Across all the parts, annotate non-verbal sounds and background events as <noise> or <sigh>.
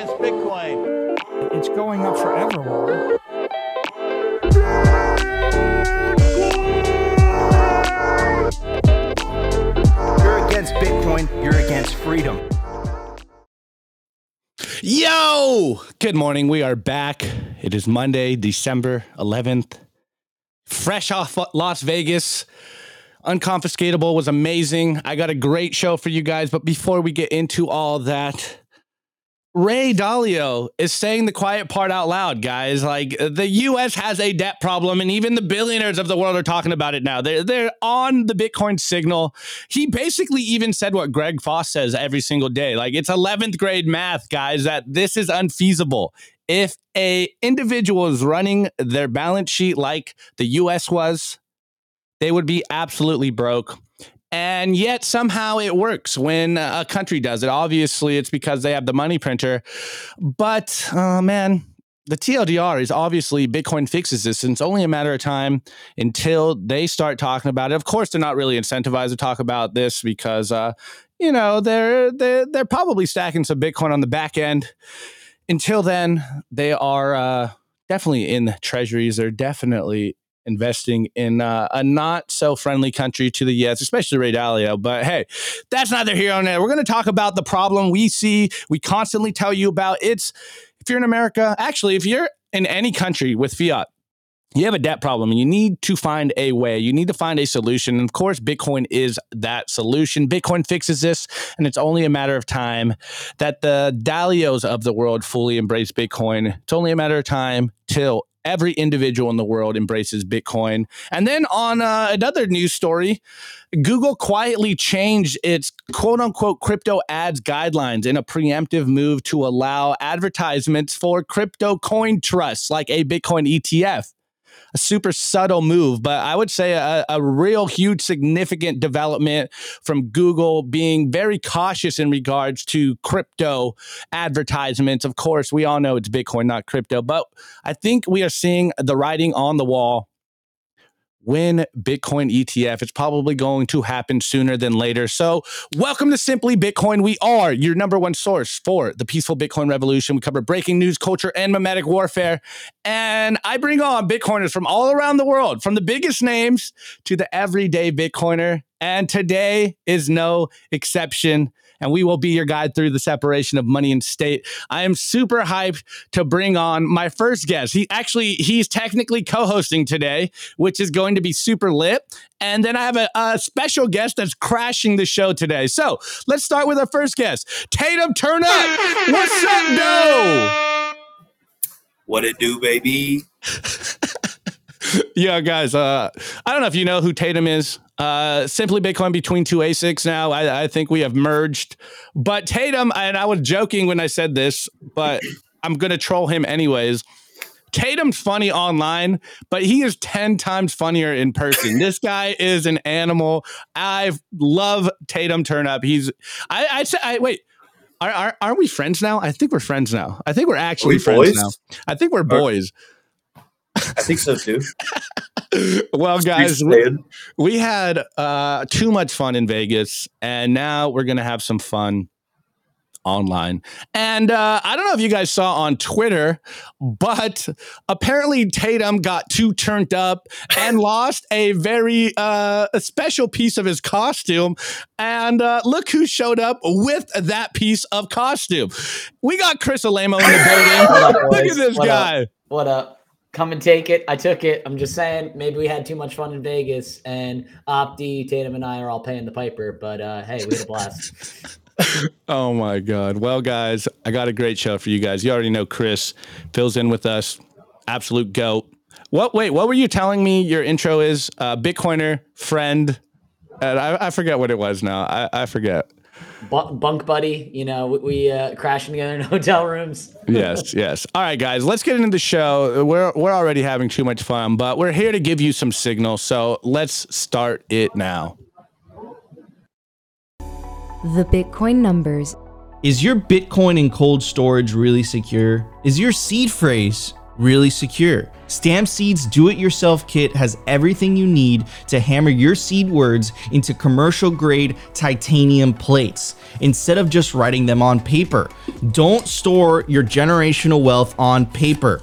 against Bitcoin. It's going up forever. You're against Bitcoin, you're against freedom. Yo! Good morning. We are back. It is Monday, December 11th. Fresh off Las Vegas. Unconfiscatable was amazing. I got a great show for you guys. But before we get into all that, Ray Dalio is saying the quiet part out loud, guys. Like the US has a debt problem, and even the billionaires of the world are talking about it now. They're, they're on the Bitcoin signal. He basically even said what Greg Foss says every single day. Like it's 11th grade math, guys, that this is unfeasible. If a individual is running their balance sheet like the US was, they would be absolutely broke. And yet somehow it works when a country does it. Obviously, it's because they have the money printer. But uh, man, the TLDR is obviously Bitcoin fixes this, and it's only a matter of time until they start talking about it. Of course, they're not really incentivized to talk about this because, uh, you know, they're they're they're probably stacking some Bitcoin on the back end. Until then, they are uh, definitely in treasuries. They're definitely investing in uh, a not so friendly country to the US, especially Ray Dalio. But hey, that's neither here nor there. We're going to talk about the problem we see, we constantly tell you about. It's if you're in America, actually, if you're in any country with fiat, you have a debt problem and you need to find a way. You need to find a solution. And of course, Bitcoin is that solution. Bitcoin fixes this, and it's only a matter of time that the Dalios of the world fully embrace Bitcoin. It's only a matter of time till every individual in the world embraces Bitcoin. And then on uh, another news story, Google quietly changed its quote unquote crypto ads guidelines in a preemptive move to allow advertisements for crypto coin trusts like a Bitcoin ETF a super subtle move, but I would say a, a, real huge, significant development from Google being very cautious in regards to crypto advertisements. Of course, we all know it's Bitcoin, not crypto, but I think we are seeing the writing on the wall win Bitcoin ETF. It's probably going to happen sooner than later. So, welcome to Simply Bitcoin. We are your number one source for the peaceful Bitcoin revolution. We cover breaking news, culture, and memetic warfare. And I bring on Bitcoiners from all around the world, from the biggest names to the everyday Bitcoiner. And today is no exception and we will be your guide through the separation of money and state. I am super hyped to bring on my first guest. He actually he's technically co-hosting today, which is going to be super lit. And then I have a, a special guest that's crashing the show today. So let's start with our first guest, Tatum Turn Up. What's up, Doe? What it do, baby? <laughs> <laughs> yeah, guys. Uh, I don't know if you know who Tatum is. Uh, simply Bitcoin between two ASICs now. I, I, think we have merged. But Tatum, and I was joking when I said this, but <clears throat> I'm going to troll him anyways. Tatum's funny online, but he is 10 times funnier in person. this <laughs> guy is an animal. I love Tatum Turn Up. He's, I, I say, I, wait, are, are, are we friends now? I think we're friends now. I think we're actually we friends boys? now. I think we're boys. I think so too. <laughs> well, guys, we, we, had uh, too much fun in Vegas, and now we're going to have some fun online. And uh, I don't know if you guys saw on Twitter, but apparently Tatum got too turned up and <laughs> lost a very uh, a special piece of his costume. And uh, look who showed up with that piece of costume. We got Chris Alamo in the <laughs> building. Look at this what guy. Up? What up? Come and take it. I took it. I'm just saying, maybe we had too much fun in Vegas, and Opti, Tatum, and I are all paying the piper. But uh, hey, we had a blast. <laughs> oh my god! Well, guys, I got a great show for you guys. You already know Chris fills in with us. Absolute goat. What? Wait, what were you telling me? Your intro is uh, Bitcoiner friend. And I, I forget what it was now. I, I forget bunk buddy. You know, we, we uh, crashing together in <laughs> hotel rooms. yes, yes. All right, guys, let's get into the show. We're we're already having too much fun, but we're here to give you some signal. So let's start it now. The Bitcoin numbers. Is your Bitcoin in cold storage really secure? Is your seed phrase really secure. Stamp Seed's do it yourself kit has everything you need to hammer your seed words into commercial grade titanium plates instead of just writing them on paper. Don't store your generational wealth on paper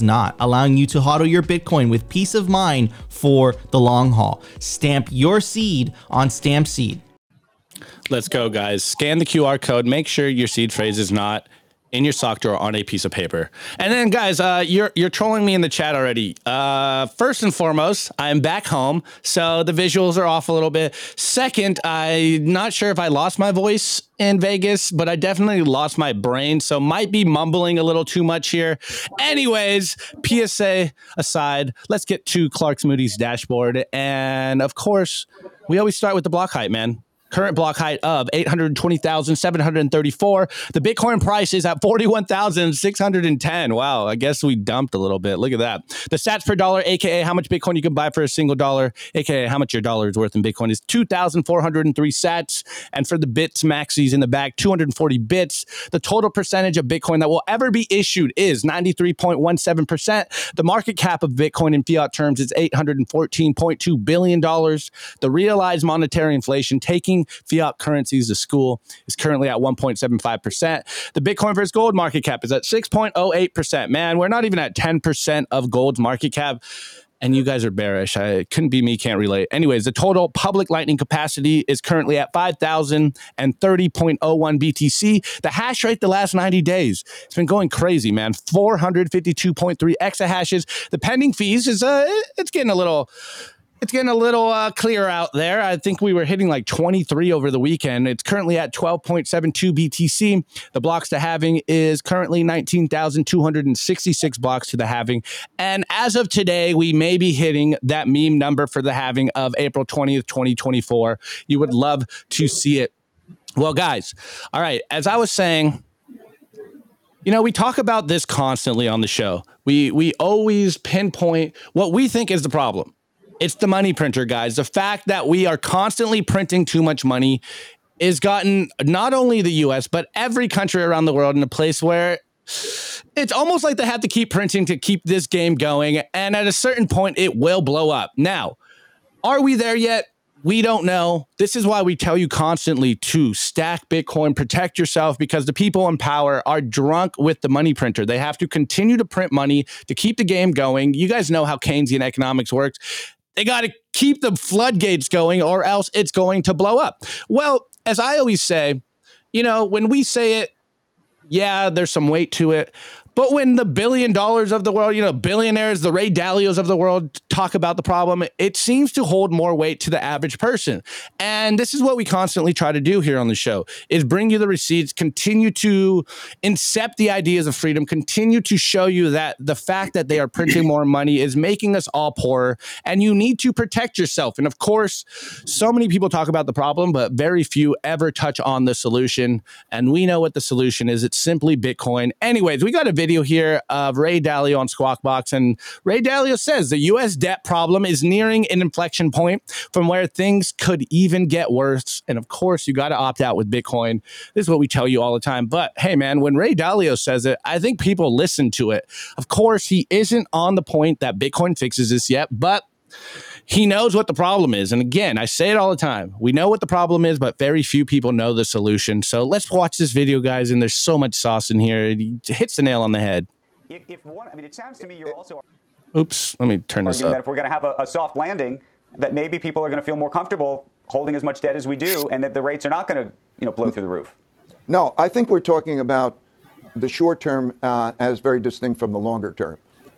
not, allowing you to hodl your Bitcoin with peace of mind for the long haul. Stamp your seed on Stamp Seed. Let's go, guys. Scan the QR code. Make sure your seed phrase is not in your sock drawer on a piece of paper. And then, guys, uh, you're you're trolling me in the chat already. Uh, first and foremost, I'm back home, so the visuals are off a little bit. Second, I'm not sure if I lost my voice in Vegas, but I definitely lost my brain, so might be mumbling a little too much here. Anyways, PSA aside, let's get to Clark's Moody's dashboard, and of course, we always start with the block height, man current block height of 820,734. The Bitcoin price is at 41,610. Wow, I guess we dumped a little bit. Look at that. The sats per dollar, aka how much Bitcoin you can buy for a single dollar, aka how much your dollar is worth in Bitcoin is 2,403 sats. And for the bits maxis in the back, 240 bits. The total percentage of Bitcoin that will ever be issued is 93.17%. The market cap of Bitcoin in fiat terms is $814.2 billion. The realized monetary inflation taking fiat currencies to school is currently at 1.75%. The Bitcoin versus gold market cap is at 6.08%. Man, we're not even at 10% of gold's market cap and you guys are bearish. I couldn't be me, can't relate. Anyways, the total public lightning capacity is currently at 5,030.01 BTC. The hash rate the last 90 days, it's been going crazy, man. 452.3 exahashes. The pending fees is uh it's getting a little it's getting a little uh, clear out there. I think we were hitting like 23 over the weekend. It's currently at 12.72 BTC. The blocks to halving is currently 19,266 blocks to the halving. And as of today, we may be hitting that meme number for the halving of April 20th, 2024. You would love to see it. Well, guys, all right, as I was saying, you know, we talk about this constantly on the show. We we always pinpoint what we think is the problem it's the money printer, guys. The fact that we are constantly printing too much money is gotten not only the US, but every country around the world in a place where it's almost like they have to keep printing to keep this game going. And at a certain point, it will blow up. Now, are we there yet? We don't know. This is why we tell you constantly to stack Bitcoin, protect yourself because the people in power are drunk with the money printer. They have to continue to print money to keep the game going. You guys know how Keynesian economics works. They got to keep the floodgates going or else it's going to blow up. Well, as I always say, you know, when we say it, yeah, there's some weight to it. But when the billion dollars of the world, you know, billionaires, the Ray Dalios of the world talk about the problem, it seems to hold more weight to the average person. And this is what we constantly try to do here on the show is bring you the receipts, continue to incept the ideas of freedom, continue to show you that the fact that they are printing more money is making us all poorer and you need to protect yourself. And of course, so many people talk about the problem, but very few ever touch on the solution. And we know what the solution is. It's simply Bitcoin. Anyways, we got a video here of Ray Dalio on Squawk Box, and Ray Dalio says the U.S. debt problem is nearing an inflection point from where things could even get worse. And of course, you got to opt out with Bitcoin. This is what we tell you all the time. But hey, man, when Ray Dalio says it, I think people listen to it. Of course, he isn't on the point that Bitcoin fixes this yet, but he knows what the problem is. And again, I say it all the time. We know what the problem is, but very few people know the solution. So let's watch this video, guys. And there's so much sauce in here. It hits the nail on the head. If, if one, I mean, it sounds to me you're also Oops, let me turn this arguing that if we're going to have a, a soft landing, that maybe people are going to feel more comfortable holding as much debt as we do, and that the rates are not going to, you know, blow through the roof. No, I think we're talking about the short term uh, as very distinct from the longer term.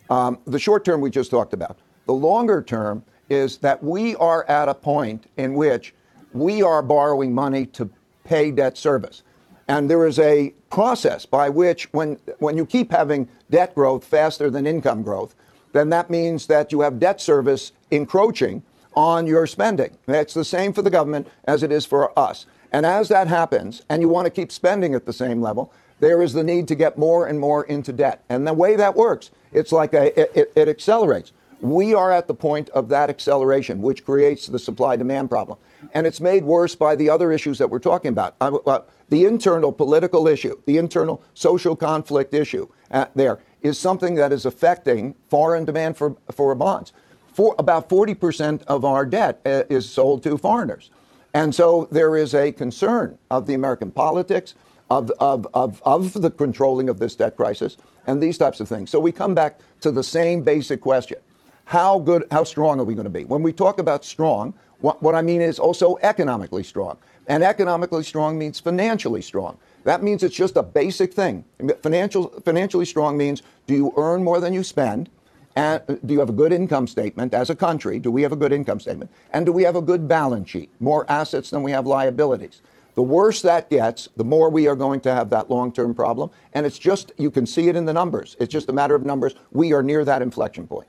Um, the short term we just talked about. The longer term is that we are at a point in which we are borrowing money to pay debt service. And there is a process by which, when, when you keep having debt growth faster than income growth, then that means that you have debt service encroaching on your spending. That's the same for the government as it is for us. And as that happens, and you want to keep spending at the same level, there is the need to get more and more into debt. And the way that works, it's like a, it, it accelerates. We are at the point of that acceleration, which creates the supply demand problem. And it's made worse by the other issues that we're talking about. Uh, the internal political issue, the internal social conflict issue uh, there is something that is affecting foreign demand for, for bonds. For about 40% of our debt uh, is sold to foreigners. And so there is a concern of the American politics, of, of, of, of the controlling of this debt crisis, and these types of things. So we come back to the same basic question. How good, how strong are we going to be? When we talk about strong, what, what I mean is also economically strong. And economically strong means financially strong. That means it's just a basic thing. Financial, financially strong means do you earn more than you spend? And do you have a good income statement as a country? Do we have a good income statement? And do we have a good balance sheet? More assets than we have liabilities. The worse that gets, the more we are going to have that long term problem. And it's just, you can see it in the numbers. It's just a matter of numbers. We are near that inflection point.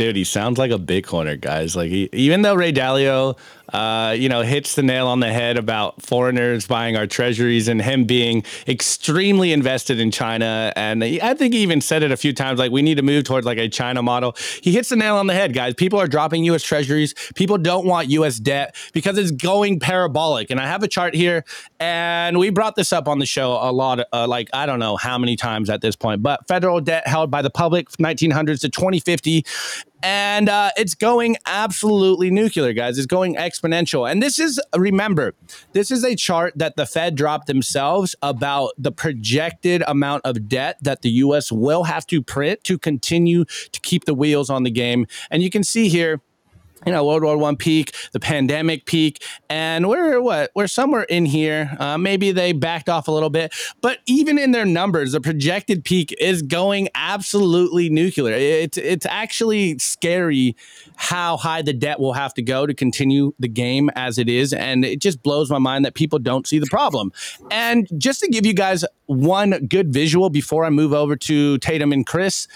Dude, he sounds like a Bitcoiner, guys. Like, he, even though Ray Dalio uh, you know, hits the nail on the head about foreigners buying our treasuries and him being extremely invested in China. And I think he even said it a few times, like we need to move towards like a China model. He hits the nail on the head, guys. People are dropping U.S. treasuries. People don't want U.S. debt because it's going parabolic. And I have a chart here, and we brought this up on the show a lot, uh, like I don't know how many times at this point, but federal debt held by the public 1900s to 2050 and uh, it's going absolutely nuclear, guys. It's going exponential. And this is, remember, this is a chart that the Fed dropped themselves about the projected amount of debt that the U.S. will have to print to continue to keep the wheels on the game. And you can see here you know, World War One peak, the pandemic peak, and we're what we're somewhere in here. Uh, maybe they backed off a little bit, but even in their numbers, the projected peak is going absolutely nuclear. It's it's actually scary how high the debt will have to go to continue the game as it is, and it just blows my mind that people don't see the problem. And just to give you guys one good visual before I move over to Tatum and Chris,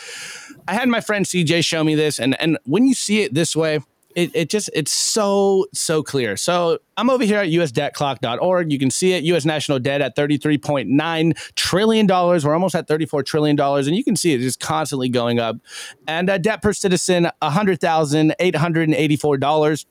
I had my friend CJ show me this, and and when you see it this way it, it just it's so so clear. So i'm over here at usdebtclock.org you can see it. Us national debt at 33.9 trillion dollars. We're almost at 34 trillion dollars and you can see it just constantly going up. And uh, debt per citizen $100884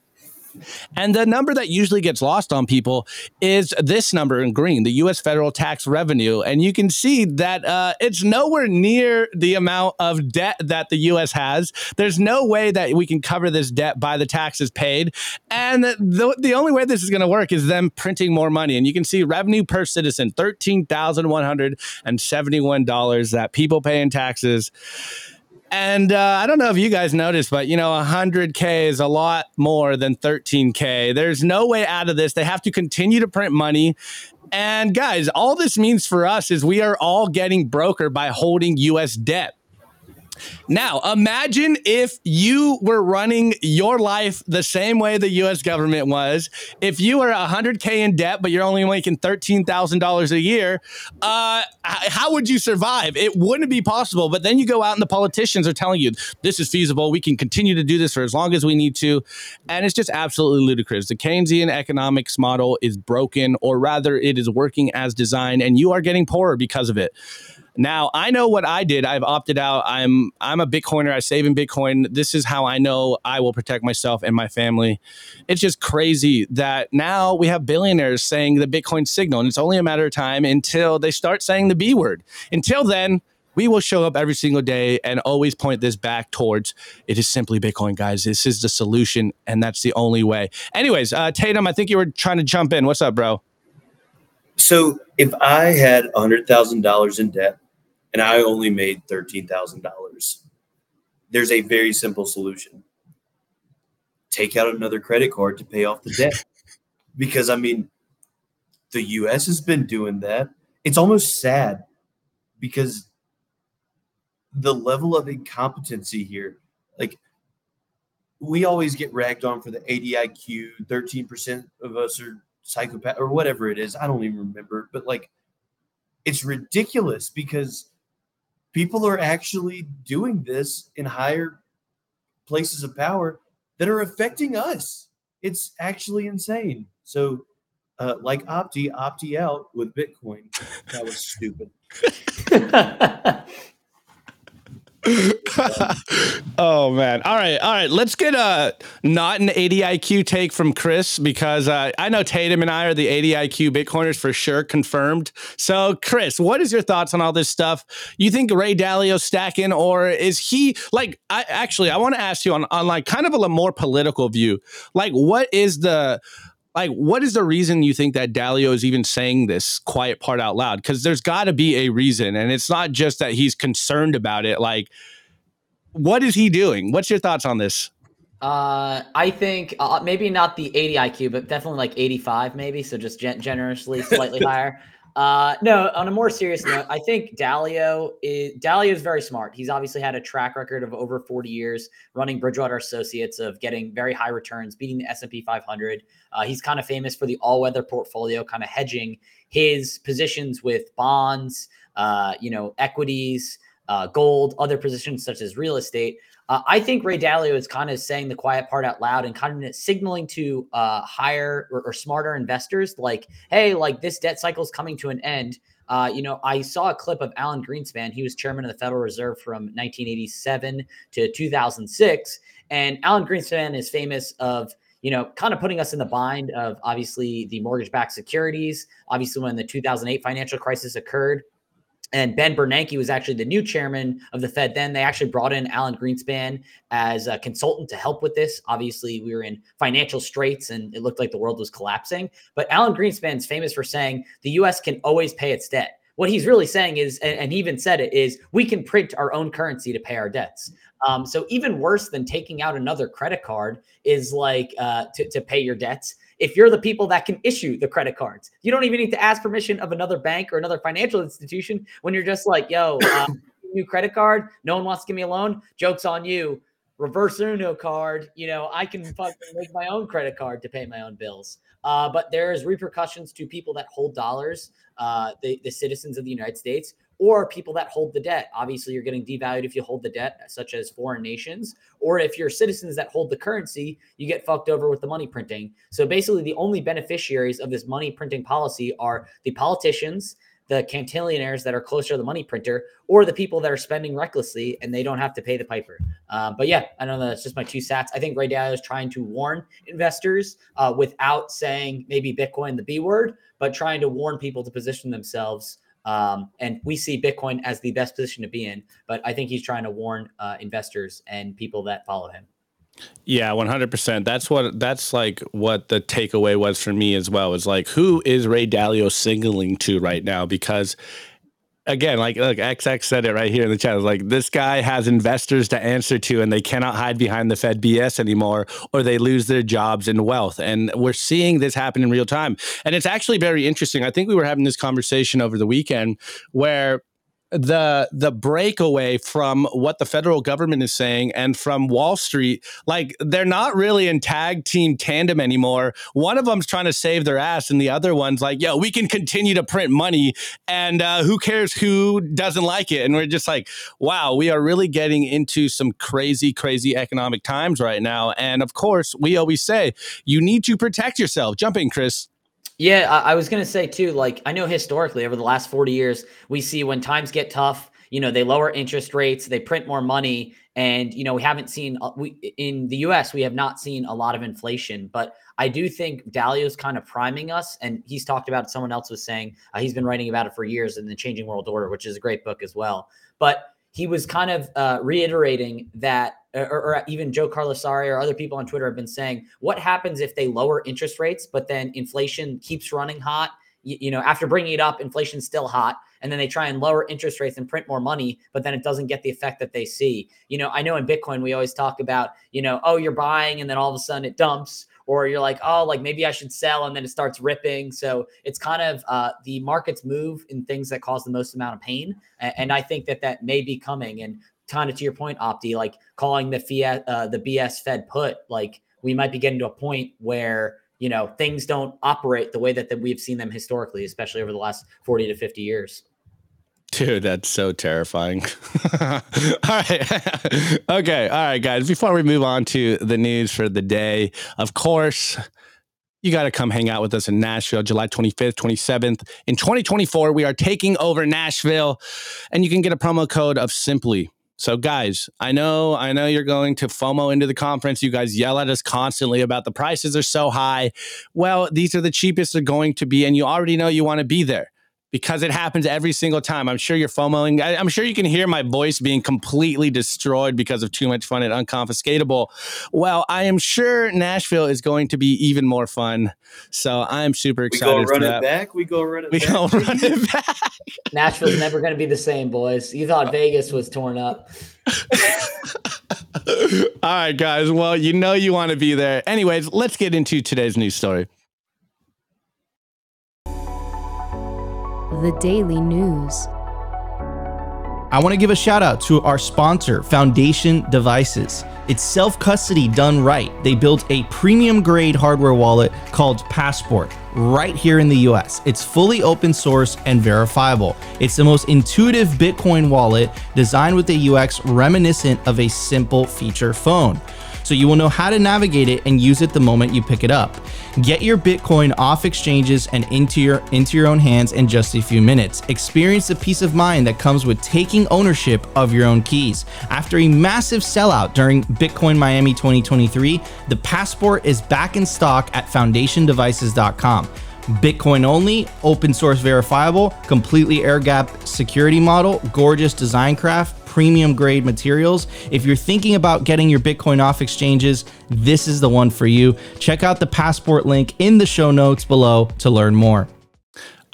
and the number that usually gets lost on people is this number in green, the U.S. federal tax revenue. And you can see that uh, it's nowhere near the amount of debt that the U.S. has. There's no way that we can cover this debt by the taxes paid. And the, the only way this is going to work is them printing more money. And you can see revenue per citizen $13,171 that people pay in taxes. And uh, I don't know if you guys noticed, but you know, 100K is a lot more than 13K. There's no way out of this. They have to continue to print money. And guys, all this means for us is we are all getting broker by holding US debt. Now, imagine if you were running your life the same way the US government was. If you were 100K in debt, but you're only making $13,000 a year, uh, how would you survive? It wouldn't be possible. But then you go out and the politicians are telling you this is feasible. We can continue to do this for as long as we need to. And it's just absolutely ludicrous. The Keynesian economics model is broken, or rather, it is working as designed, and you are getting poorer because of it. Now I know what I did. I've opted out. I'm I'm a Bitcoiner. I save in Bitcoin. This is how I know I will protect myself and my family. It's just crazy that now we have billionaires saying the Bitcoin signal, and it's only a matter of time until they start saying the B word. Until then, we will show up every single day and always point this back towards it is simply Bitcoin, guys. This is the solution, and that's the only way. Anyways, uh, Tatum, I think you were trying to jump in. What's up, bro? So if I had hundred thousand dollars in debt and I only made $13,000. There's a very simple solution. Take out another credit card to pay off the debt. <laughs> because I mean, the US has been doing that. It's almost sad because the level of incompetency here, like we always get ragged on for the ADIQ, 13% of us are psychopath or whatever it is. I don't even remember, but like it's ridiculous because people are actually doing this in higher places of power that are affecting us. It's actually insane. So, uh, like Opti, Opti out with Bitcoin. That was stupid. <laughs> <laughs> oh man! All right, all right. Let's get a not an 80 IQ take from Chris because uh, I know Tatum and I are the 80 IQ Bitcoiners for sure, confirmed. So, Chris, what is your thoughts on all this stuff? You think Ray Dalio stacking, or is he like? I actually I want to ask you on on like kind of a more political view. Like, what is the like what is the reason you think that Dalio is even saying this quiet part out loud? Because there's got to be a reason, and it's not just that he's concerned about it. Like, what is he doing? What's your thoughts on this? Uh, I think uh, maybe not the 80 IQ, but definitely like 85, maybe. So just gen- generously slightly <laughs> higher. Uh, no, on a more serious note, I think Dalio is Dalio is very smart. He's obviously had a track record of over 40 years running Bridgewater Associates of getting very high returns, beating the S&P 500. Uh, he's kind of famous for the all-weather portfolio, kind of hedging his positions with bonds, uh, you know, equities, uh, gold, other positions such as real estate. Uh, I think Ray Dalio is kind of saying the quiet part out loud and kind of signaling to uh, higher or, or, smarter investors, like, "Hey, like this debt cycle is coming to an end." Uh, you know, I saw a clip of Alan Greenspan. He was chairman of the Federal Reserve from 1987 to 2006, and Alan Greenspan is famous of you know, kind of putting us in the bind of obviously the mortgage-backed securities. Obviously, when the 2008 financial crisis occurred, and Ben Bernanke was actually the new chairman of the Fed. Then they actually brought in Alan Greenspan as a consultant to help with this. Obviously, we were in financial straits and it looked like the world was collapsing. But Alan Greenspan's famous for saying the U.S. can always pay its debt. What he's really saying is, and he even said it, is we can print our own currency to pay our debts. Um, so even worse than taking out another credit card is like uh, to, to pay your debts if you're the people that can issue the credit cards. You don't even need to ask permission of another bank or another financial institution when you're just like, yo, <coughs> uh, new credit card. No one wants to give me a loan. Joke's on you. Reverse Uno card. You know, I can fucking make my own credit card to pay my own bills. Uh, but there's repercussions to people that hold dollars, uh, the, the citizens of the United States or people that hold the debt. Obviously, you're getting devalued if you hold the debt, such as foreign nations, or if you're citizens that hold the currency, you get fucked over with the money printing. So basically, the only beneficiaries of this money printing policy are the politicians, the cantillionaires that are closer to the money printer, or the people that are spending recklessly and they don't have to pay the piper. Uh, but yeah, I know that's just my two sats. I think Ray Dalio is trying to warn investors uh, without saying maybe Bitcoin the B word, but trying to warn people to position themselves um, and we see Bitcoin as the best position to be in. But I think he's trying to warn uh, investors and people that follow him. Yeah, 100%. That's what that's like what the takeaway was for me as well. Is like who is Ray Dalio signaling to right now because again, like look, XX said it right here in the chat. It's like this guy has investors to answer to, and they cannot hide behind the Fed BS anymore, or they lose their jobs and wealth. And we're seeing this happen in real time. And it's actually very interesting. I think we were having this conversation over the weekend where the the breakaway from what the federal government is saying and from Wall Street, like they're not really in tag team tandem anymore. One of them's trying to save their ass, and the other one's like, "Yo, we can continue to print money, and uh, who cares who doesn't like it?" And we're just like, "Wow, we are really getting into some crazy, crazy economic times right now." And of course, we always say you need to protect yourself. Jump in, Chris. Yeah, I, I was going to say too, like, I know historically over the last 40 years, we see when times get tough, you know, they lower interest rates, they print more money. And, you know, we haven't seen, uh, we in the US, we have not seen a lot of inflation. But I do think Dalio's kind of priming us. And he's talked about it, someone else was saying uh, he's been writing about it for years in The Changing World Order, which is a great book as well. But he was kind of uh, reiterating that, or, or, even Joe Carlasare or other people on Twitter have been saying, what happens if they lower interest rates, but then inflation keeps running hot? You, you know, after bringing it up, inflation's still hot, and then they try and lower interest rates and print more money, but then it doesn't get the effect that they see. You know, I know in Bitcoin we always talk about, you know, oh, you're buying, and then all of a sudden it dumps, or you're like, oh, like maybe I should sell, and then it starts ripping. So it's kind of uh, the markets move in things that cause the most amount of pain, and I think that that may be coming. And kind of to your point, Opti, like calling the fiat uh, the BS Fed put, like we might be getting to a point where you know things don't operate the way that, that we've seen them historically, especially over the last forty to fifty years. Dude, that's so terrifying. <laughs> all right. <laughs> okay. All right, guys. Before we move on to the news for the day, of course, you got to come hang out with us in Nashville, July 25th, 27th. In 2024, we are taking over Nashville, and you can get a promo code of Simply. So, guys, I know, I know you're going to FOMO into the conference. You guys yell at us constantly about the prices are so high. Well, these are the cheapest they're going to be, and you already know you want to be there because it happens every single time. I'm sure you're FOMOing. I, am sure you can hear my voice being completely destroyed because of too much fun at Unconfiscatable. Well, I am sure Nashville is going to be even more fun. So I'm super excited. We go run it that. back. We go run it we back. go run it <laughs> back. Nashville's never going to be the same, boys. You thought uh, Vegas was torn up. <laughs> All right, guys. Well, you know you want to be there. Anyways, let's get into today's news story. The daily news. I want to give a shout out to our sponsor, Foundation Devices. It's self custody done right. They built a premium grade hardware wallet called Passport right here in the US. It's fully open source and verifiable. It's the most intuitive Bitcoin wallet designed with a UX reminiscent of a simple feature phone so you will know how to navigate it and use it the moment you pick it up. Get your Bitcoin off exchanges and into your into your own hands in just a few minutes. Experience the peace of mind that comes with taking ownership of your own keys. After a massive sellout during Bitcoin Miami 2023, the passport is back in stock at foundationdevices.com. Bitcoin only, open source verifiable, completely air gap security model, gorgeous design craft, premium grade materials. If you're thinking about getting your Bitcoin off exchanges, this is the one for you. Check out the passport link in the show notes below to learn more.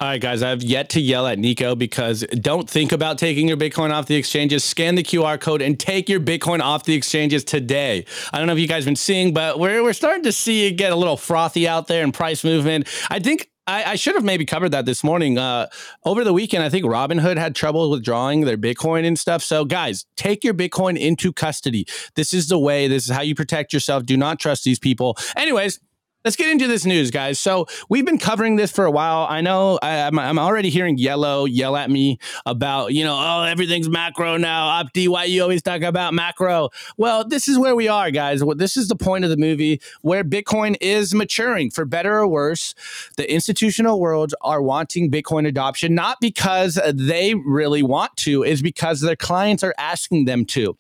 All right, guys, I've yet to yell at Nico because don't think about taking your Bitcoin off the exchanges. Scan the QR code and take your Bitcoin off the exchanges today. I don't know if you guys have been seeing, but we're, we're starting to see it get a little frothy out there in price movement. I think I, I, should have maybe covered that this morning. Uh, over the weekend, I think Robinhood had trouble withdrawing their Bitcoin and stuff. So, guys, take your Bitcoin into custody. This is the way. This is how you protect yourself. Do not trust these people. Anyways, Let's get into this news, guys. So we've been covering this for a while. I know I, am I'm, I'm already hearing Yellow yell at me about, you know, oh, everything's macro now. Opti, why you always talk about macro? Well, this is where we are, guys. This is the point of the movie where Bitcoin is maturing, for better or worse. The institutional world are wanting Bitcoin adoption, not because they really want to, is because their clients are asking them to.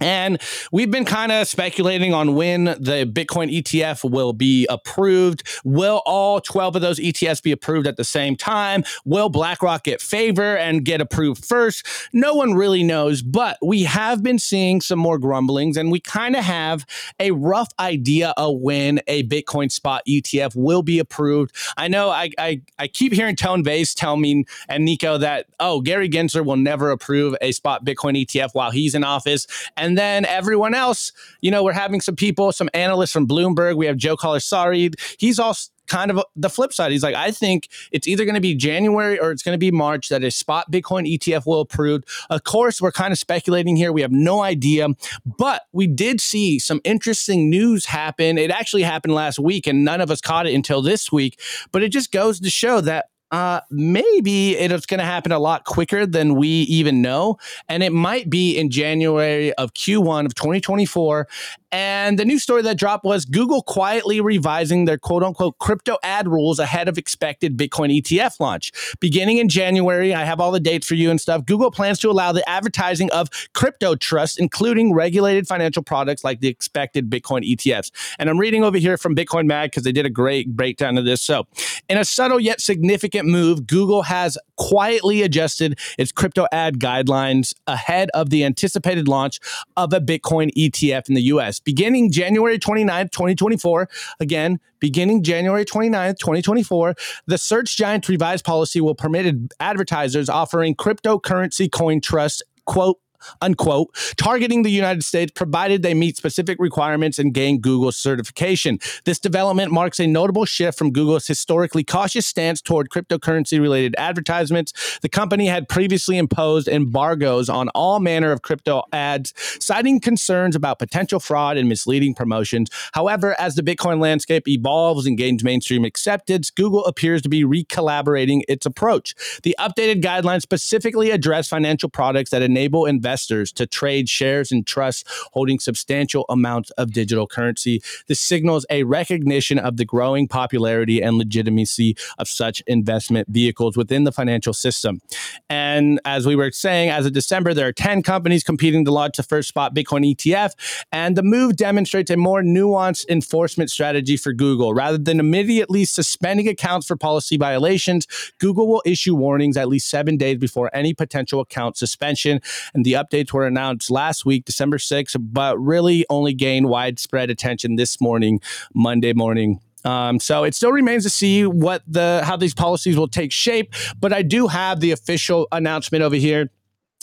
And we've been kind of speculating on when the Bitcoin ETF will be approved. Will all 12 of those ETFs be approved at the same time? Will BlackRock get favor and get approved first? No one really knows, but we have been seeing some more grumblings and we kind of have a rough idea of when a Bitcoin spot ETF will be approved. I know I, I, I keep hearing Tone Vays tell me and Nico that, oh, Gary Gensler will never approve a spot Bitcoin ETF while he's in office. And then everyone else, you know, we're having some people, some analysts from Bloomberg. We have Joe Carlasare. He's also kind of the flip side. He's like, I think it's either going to be January or it's going to be March that a spot Bitcoin ETF will approve. Of course, we're kind of speculating here. We have no idea, but we did see some interesting news happen. It actually happened last week and none of us caught it until this week, but it just goes to show that uh, maybe it's going to happen a lot quicker than we even know. And it might be in January of Q1 of 2024. And the new story that dropped was Google quietly revising their quote unquote crypto ad rules ahead of expected Bitcoin ETF launch. Beginning in January, I have all the dates for you and stuff. Google plans to allow the advertising of crypto trusts, including regulated financial products like the expected Bitcoin ETFs. And I'm reading over here from Bitcoin Mag because they did a great breakdown of this. So, in a subtle yet significant move, Google has quietly adjusted its crypto ad guidelines ahead of the anticipated launch of a Bitcoin ETF in the US beginning January 29th, 2024. Again, beginning January 29th, 2024, the search giant's revised policy will permit advertisers offering cryptocurrency coin trusts, quote, unquote, targeting the United States provided they meet specific requirements and gain Google certification. This development marks a notable shift from Google's historically cautious stance toward cryptocurrency related advertisements. The company had previously imposed embargoes on all manner of crypto ads, citing concerns about potential fraud and misleading promotions. However, as the Bitcoin landscape evolves and gains mainstream acceptance, Google appears to be recollaborating its approach. The updated guidelines specifically address financial products that enable investors to trade shares and trusts holding substantial amounts of digital currency. This signals a recognition of the growing popularity and legitimacy of such investment vehicles within the financial system. And as we were saying, as of December, there are 10 companies competing to launch the first spot Bitcoin ETF. And the move demonstrates a more nuanced enforcement strategy for Google. Rather than immediately suspending accounts for policy violations, Google will issue warnings at least seven days before any potential account suspension. And the updates were announced last week, December 6th, but really only gained widespread attention this morning, Monday morning. Um, so it still remains to see what the how these policies will take shape. But I do have the official announcement over here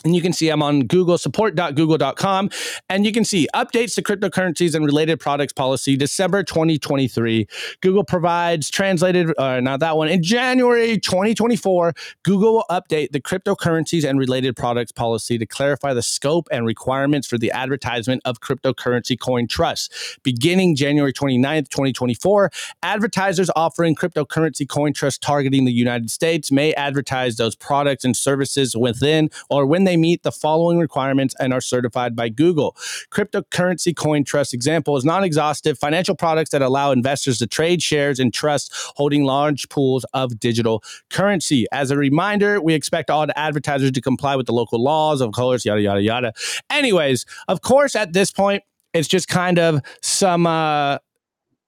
and you can see I'm on Google, support.google.com. And you can see updates to cryptocurrencies and related products policy, December 2023. Google provides translated, uh, not that one. In January 2024, Google will update the cryptocurrencies and related products policy to clarify the scope and requirements for the advertisement of cryptocurrency coin trusts. Beginning January 29th, 2024, advertisers offering cryptocurrency coin trusts targeting the United States may advertise those products and services within or when they they meet the following requirements and are certified by Google. Cryptocurrency coin trust example is non exhaustive financial products that allow investors to trade shares and trusts holding large pools of digital currency. As a reminder, we expect all the advertisers to comply with the local laws, of course, yada, yada, yada. Anyways, of course, at this point, it's just kind of some uh,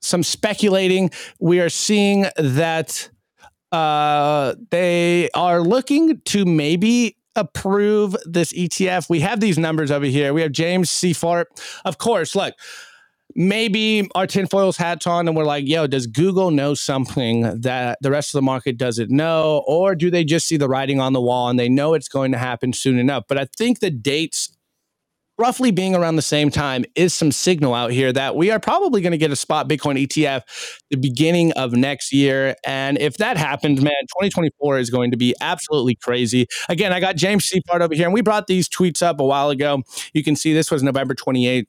some speculating. We are seeing that uh, they are looking to maybe approve this ETF. We have these numbers over here. We have James Seyffart. Of course, look, maybe our tinfoil's hats on and we're like, yo, does Google know something that the rest of the market doesn't know? Or do they just see the writing on the wall and they know it's going to happen soon enough? But I think the dates roughly being around the same time is some signal out here that we are probably going to get a spot Bitcoin ETF the beginning of next year. And if that happens, man, 2024 is going to be absolutely crazy. Again, I got James Seyffart over here, and we brought these tweets up a while ago. You can see this was November 28th.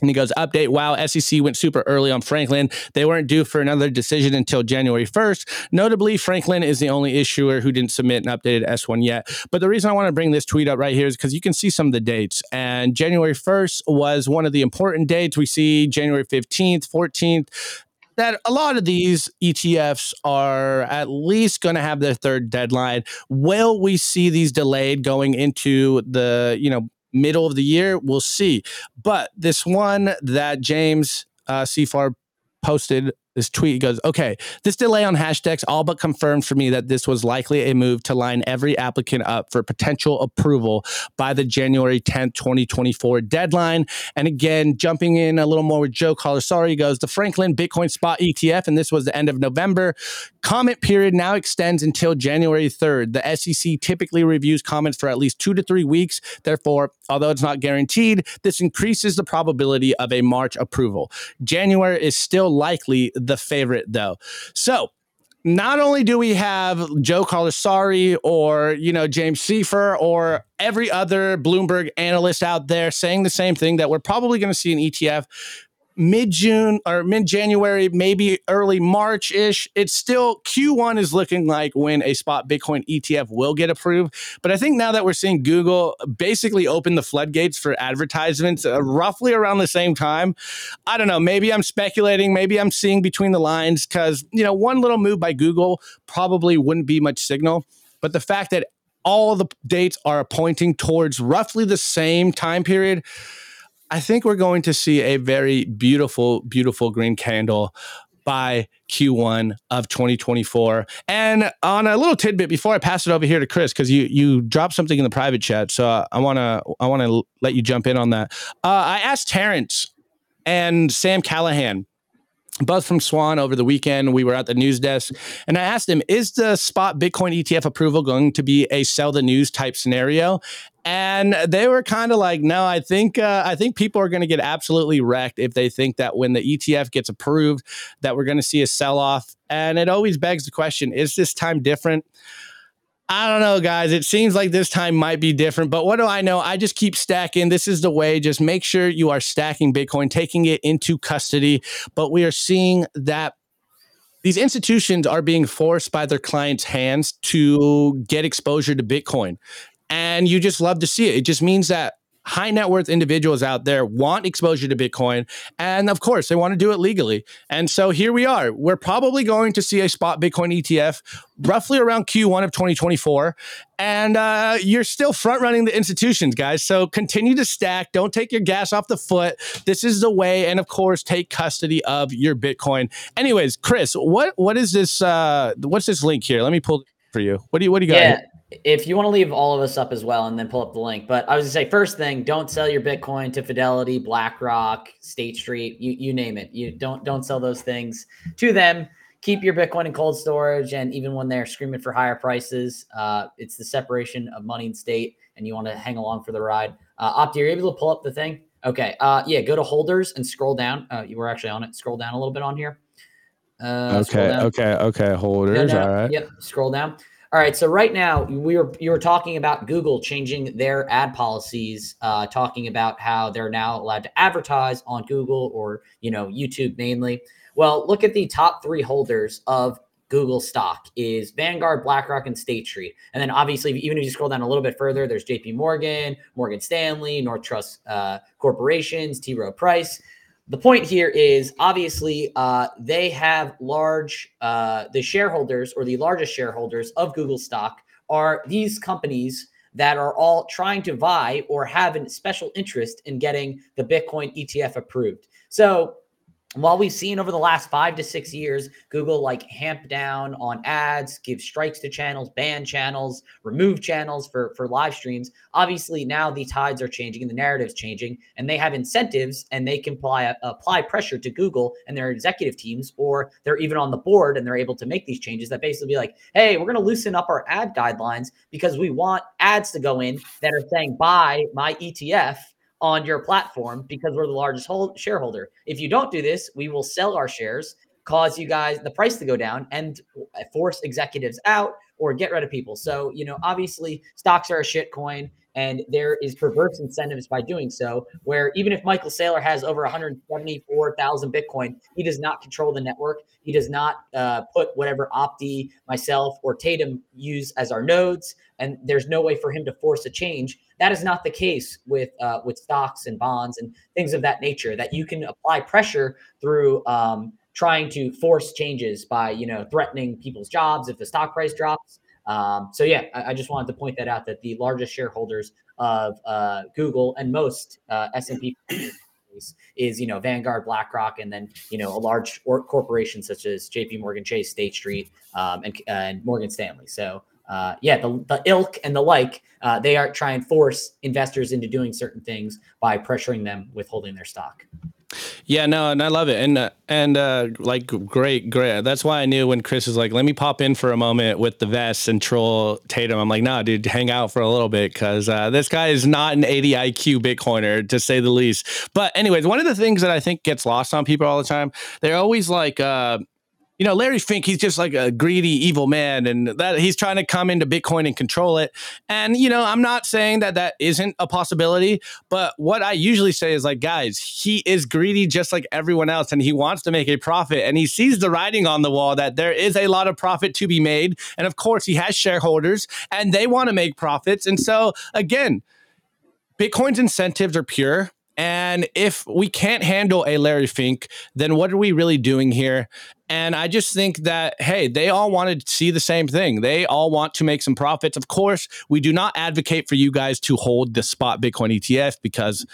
And he goes, update, wow, SEC went super early on Franklin. They weren't due for another decision until January 1st. Notably, Franklin is the only issuer who didn't submit an updated S1 yet. But the reason I want to bring this tweet up right here is because you can see some of the dates. And January 1st was one of the important dates. We see January 15th, 14th, that a lot of these ETFs are at least going to have their third deadline. Will we see these delayed going into the, you know, middle of the year. We'll see. But this one that James uh, posted this tweet goes, okay, this delay on Hashdex all but confirmed for me that this was likely a move to line every applicant up for potential approval by the January 10th, 2024 deadline. And again, jumping in a little more with Joe Sorry, goes, the Franklin Bitcoin Spot ETF, and this was the end of November. Comment period now extends until January 3rd. The SEC typically reviews comments for at least two to three weeks. Therefore, although it's not guaranteed, this increases the probability of a March approval. January is still likely the favorite, though. So, not only do we have Joe Carlasare or you know James Seyffart or every other Bloomberg analyst out there saying the same thing that we're probably going to see an ETF mid June or mid January, maybe early March ish. It's still Q1 is looking like when a spot Bitcoin ETF will get approved. But I think now that we're seeing Google basically open the floodgates for advertisements uh, roughly around the same time, I don't know. Maybe I'm speculating. Maybe I'm seeing between the lines because, you know, one little move by Google probably wouldn't be much signal. But the fact that all the dates are pointing towards roughly the same time period I think we're going to see a very beautiful, beautiful green candle by Q1 of 2024. And on a little tidbit before I pass it over here to Chris, because you you dropped something in the private chat, so I wanna I wanna let you jump in on that. Uh, I asked Terrence and Sam Callahan Buzz from Swan over the weekend. We were at the news desk and I asked him, is the spot Bitcoin ETF approval going to be a sell the news type scenario? And they were kind of like, no, I think uh, I think people are going to get absolutely wrecked if they think that when the ETF gets approved, that we're going to see a sell off. And it always begs the question: Is this time different? I don't know, guys. It seems like this time might be different, but what do I know? I just keep stacking. This is the way. Just make sure you are stacking Bitcoin, taking it into custody. But we are seeing that these institutions are being forced by their clients' hands to get exposure to Bitcoin. And you just love to see it. It just means that high net worth individuals out there want exposure to Bitcoin. And of course, they want to do it legally. And so here we are. We're probably going to see a spot Bitcoin ETF roughly around Q1 of 2024. And uh, you're still front running the institutions, guys. So continue to stack. Don't take your gas off the foot. This is the way. And of course, take custody of your Bitcoin. Anyways, Chris, what what is this? Uh, what's this link here? Let me pull for you. What do you what do you got? Yeah if you want to leave all of us up as well and then pull up the link. But I was gonna say, first thing, don't sell your Bitcoin to Fidelity, BlackRock, State Street, you you name it. You don't don't sell those things to them. Keep your Bitcoin in cold storage, and even when they're screaming for higher prices, uh, it's the separation of money and state, and you want to hang along for the ride. Uh, Opti, are you able to pull up the thing? Okay, uh, yeah, go to holders and scroll down. Uh, you were actually on it. Scroll down a little bit on here. Uh, okay, okay, okay. Holders. All right. Yep. Scroll down. All right. So right now we were you were talking about Google changing their ad policies, uh, talking about how they're now allowed to advertise on Google or you know YouTube mainly. Well, look at the top three holders of Google stock is Vanguard, BlackRock, and State Street. And then obviously, even if you scroll down a little bit further, there's JP Morgan, Morgan Stanley, North Trust uh, Corporations, T. Rowe Price the point here is obviously uh, they have large uh, the shareholders or the largest shareholders of google stock are these companies that are all trying to vie or have a special interest in getting the bitcoin etf approved. So while we've seen over the last five to six years, Google like hamp down on ads, give strikes to channels, ban channels, remove channels for, for live streams. Obviously, now the tides are changing and the narrative's changing, and they have incentives and they can apply, apply pressure to Google and their executive teams, or they're even on the board and they're able to make these changes that basically be like, hey, we're going to loosen up our ad guidelines because we want ads to go in that are saying, buy my ETF on your platform because we're the largest hold, shareholder. If you don't do this, we will sell our shares, cause you guys the price to go down, and uh, force executives out or get rid of people. So, you know, obviously stocks are a shit coin and there is perverse incentives by doing so where even if michael saylor has over 174000 bitcoin he does not control the network he does not uh, put whatever opti myself or tatum use as our nodes and there's no way for him to force a change that is not the case with uh, with stocks and bonds and things of that nature. That you can apply pressure through um, trying to force changes by you know threatening people's jobs if the stock price drops. Um, so yeah, I, I, just wanted to point that out that the largest shareholders of uh, Google and most uh, S&P is you know Vanguard, BlackRock, and then you know a large or- corporation such as J.P. Morgan Chase, State Street, um, and, and Morgan Stanley. So uh, yeah, the, the ilk and the like, uh, they are trying and force investors into doing certain things by pressuring them with holding their stock. Yeah, no, and I love it, and uh, and uh, like great, great. That's why I knew when Chris was like, "Let me pop in for a moment with the vest and troll Tatum." I'm like, "Nah, dude, hang out for a little bit because uh, this guy is not an 80 IQ Bitcoiner to say the least." But anyways, one of the things that I think gets lost on people all the time, they're always like, uh, you know, Larry Fink, he's just like a greedy, evil man, and that he's trying to come into Bitcoin and control it. And you know, I'm not saying that that isn't a possibility, but what I usually say is like, guys, he is greedy just like everyone else, and he wants to make a profit, and he sees the writing on the wall that there is a lot of profit to be made, and of course, he has shareholders, and they want to make profits, and so again. Bitcoin's incentives are pure. And if we can't handle a Larry Fink, then what are we really doing here? And I just think that, hey, they all want to see the same thing. They all want to make some profits. Of course, we do not advocate for you guys to hold the spot Bitcoin ETF because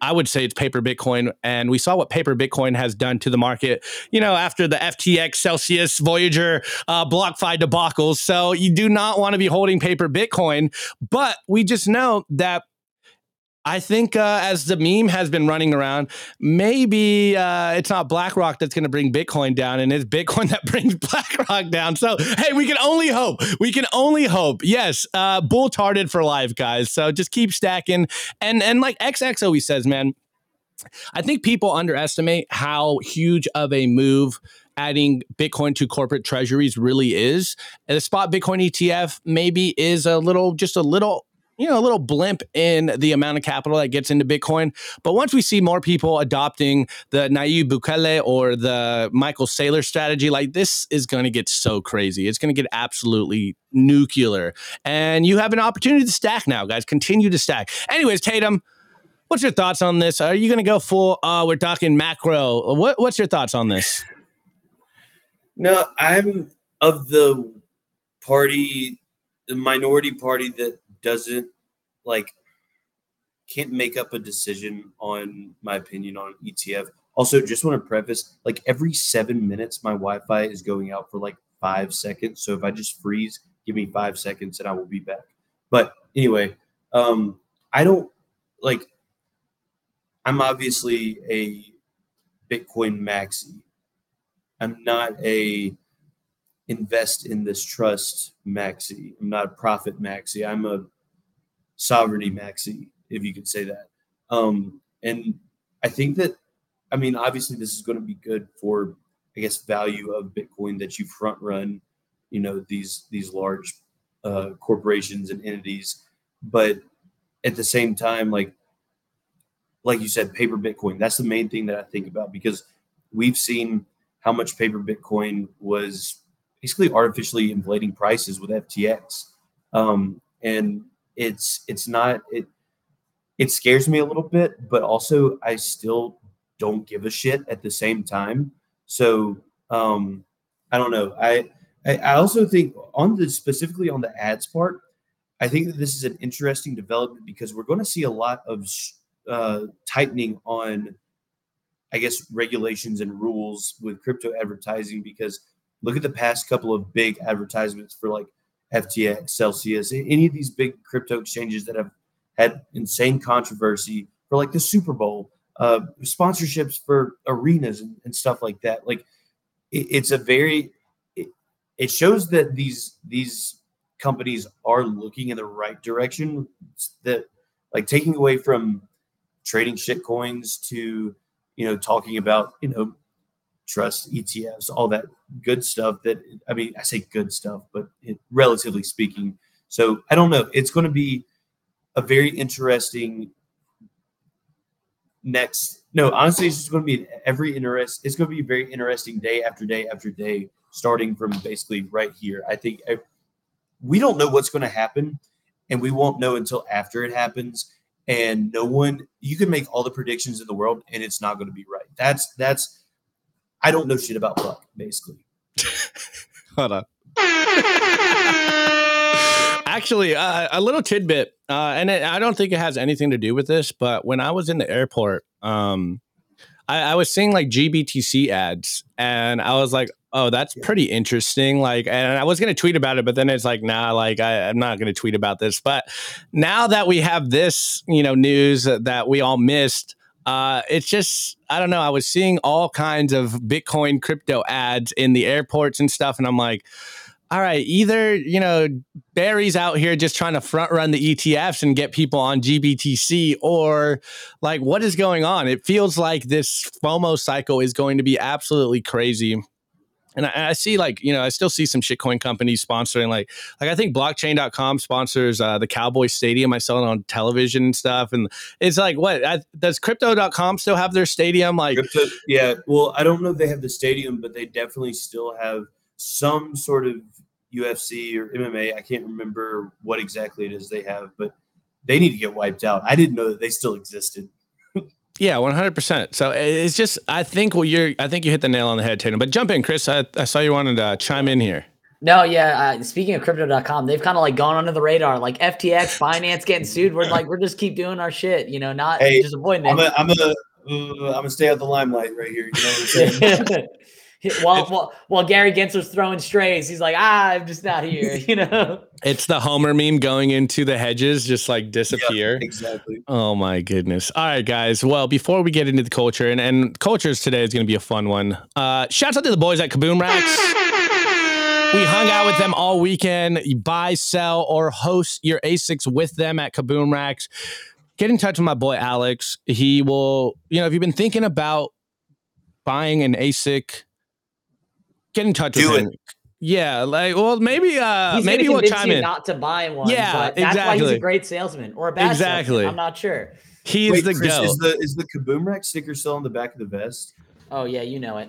I would say it's paper Bitcoin. And we saw what paper Bitcoin has done to the market, you know, after the FTX, Celsius, Voyager, uh, BlockFi debacles. So you do not want to be holding paper Bitcoin. But we just know that I think uh, as the meme has been running around, maybe uh, it's not BlackRock that's going to bring Bitcoin down, and it's Bitcoin <laughs> that brings BlackRock down. So hey, we can only hope. We can only hope. Yes, uh, bull tarded for life, guys. So just keep stacking, and and like XX always says, man. I think people underestimate how huge of a move adding Bitcoin to corporate treasuries really is. And the spot Bitcoin ETF maybe is a little, just a little you know, a little blimp in the amount of capital that gets into Bitcoin. But once we see more people adopting the Nayib Bukele or the Michael Saylor strategy, like this is going to get so crazy. It's going to get absolutely nuclear. And you have an opportunity to stack now, guys. Continue to stack. Anyways, Tatum, what's your thoughts on this? Are you going to go full? Uh, we're talking macro. What, what's your thoughts on this? No, I'm of the party, the minority party that doesn't like can't make up a decision on my opinion on ETF. Also, just want to preface like every seven minutes, my Wi-Fi is going out for like five seconds. So if I just freeze, give me five seconds and I will be back. But anyway, um, I don't like. I'm obviously a Bitcoin maxi. I'm not a invest in this trust maxi. I'm not a profit maxi. I'm a sovereignty maxi, if you could say that. Um, and I think that, I mean, obviously, this is going to be good for, I guess, value of Bitcoin that you front run, you know, these these large uh, corporations and entities, but at the same time, like like you said, paper Bitcoin. That's the main thing that I think about because we've seen how much paper Bitcoin was basically artificially inflating prices with FTX. Um, and it's it's not it it scares me a little bit, but also I still don't give a shit at the same time. So um I don't know. I I, also think on the specifically on the ads part, I think that this is an interesting development because we're going to see a lot of uh, tightening on, I guess, regulations and rules with crypto advertising. Because look at the past couple of big advertisements for like FTX, Celsius, any of these big crypto exchanges that have had insane controversy for like the Super Bowl, uh, sponsorships for arenas and, and stuff like that. Like it, it's a very, it, it shows that these these companies are looking in the right direction. That like taking away from trading shit coins to you know talking about you know trust ETFs, all that good stuff. That I mean, I say good stuff, but it, relatively speaking. So I don't know. It's going to be a very interesting next. No, honestly, it's just going to be every interest. It's going to be a very interesting day after day after day, starting from basically right here. I think I, we don't know what's going to happen, and we won't know until after it happens. And no one, you can make all the predictions in the world, and it's not going to be right. That's that's I don't know shit about luck, basically. <laughs> Hold on. Actually, uh, a little tidbit, uh, and it, I don't think it has anything to do with this, but when I was in the airport, um, I, I, was seeing like GBTC ads, and I was like, "Oh, that's yeah. pretty interesting." Like, and I was gonna tweet about it, but then it's like, "Nah, like I, I'm not gonna tweet about this." But now that we have this, you know, news that we all missed, uh, it's just I don't know. I was seeing all kinds of Bitcoin crypto ads in the airports and stuff, and I'm like, all right, either you know Barry's out here just trying to front run the ETFs and get people on GBTC, or like what is going on? It feels like this FOMO cycle is going to be absolutely crazy and I, I, see like you know i still see some shitcoin companies sponsoring like like i think blockchain.com sponsors uh, the cowboy stadium. I saw it on television and stuff. And it's like what? I, does crypto.com still have their stadium? Like Crypto, yeah well i don't know if they have the stadium but they definitely still have some sort of ufc or mma i can't remember what exactly it is they have but they need to get wiped out. I didn't know that they still existed yeah, one hundred percent. So it's just, I think well, you're, I think you hit the nail on the head, Tatum. But jump in, Chris. I, I saw you wanted to chime in here. No, yeah. Uh, speaking of crypto.com, they've kind of like gone under the radar. Like FTX, <laughs> Binance getting sued. We're like, we're just keep doing our shit, you know, not hey, disappointing. I'm gonna, I'm gonna, uh, I'm gonna stay out the limelight right here. You know what I'm saying? <laughs> while, while while Gary Gensler's throwing strays, he's like, ah, I'm just not here. <laughs> You know. It's the Homer meme going into the hedges, just like disappear. exactly. Oh my goodness. All right, guys. Well, before we get into the culture, and, and cultures today is going to be a fun one. Uh, shouts out to the boys at Kaboom Racks. We hung out with them all weekend. You buy, sell, or host your ASICs with them at Kaboom Racks. Get in touch with my boy Alex. He will, you know, if you've been thinking about buying an ASIC, get in touch Do with it. him. Yeah, like, well, maybe, uh, He's maybe gonna we'll convince chime you in. not to buy one. Yeah, but that's why he's a great salesman or a bad Exactly. salesman. I'm not sure. He's Wait, the Chris, go. is the is the Kaboom Rack sticker still on the back of the vest? Oh yeah, you know it.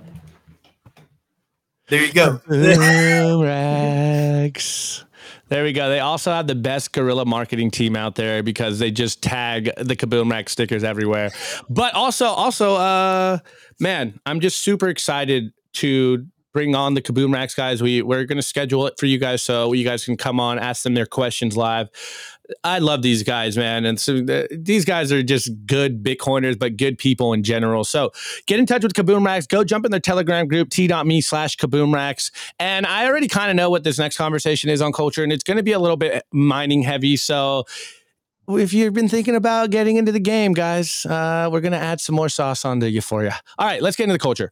There you go. Boom Racks. There we go. They also have the best guerrilla marketing team out there because they just tag the Kaboom Rack stickers everywhere. But also, also, uh, man, I'm just super excited to bring on the Kaboom Racks guys. We we're gonna schedule it for you guys so you guys can come on, ask them their questions live. I love these guys, man, and so uh, these guys are just good Bitcoiners, but good people in general. So get in touch with Kaboom Racks. Go jump in their Telegram group, t.me slash Kaboom Racks. And I already kind of know what this next conversation is on culture, and it's going to be a little bit mining heavy. So if you've been thinking about getting into the game, guys, uh, we're going to add some more sauce onto you. All right, let's get into the culture.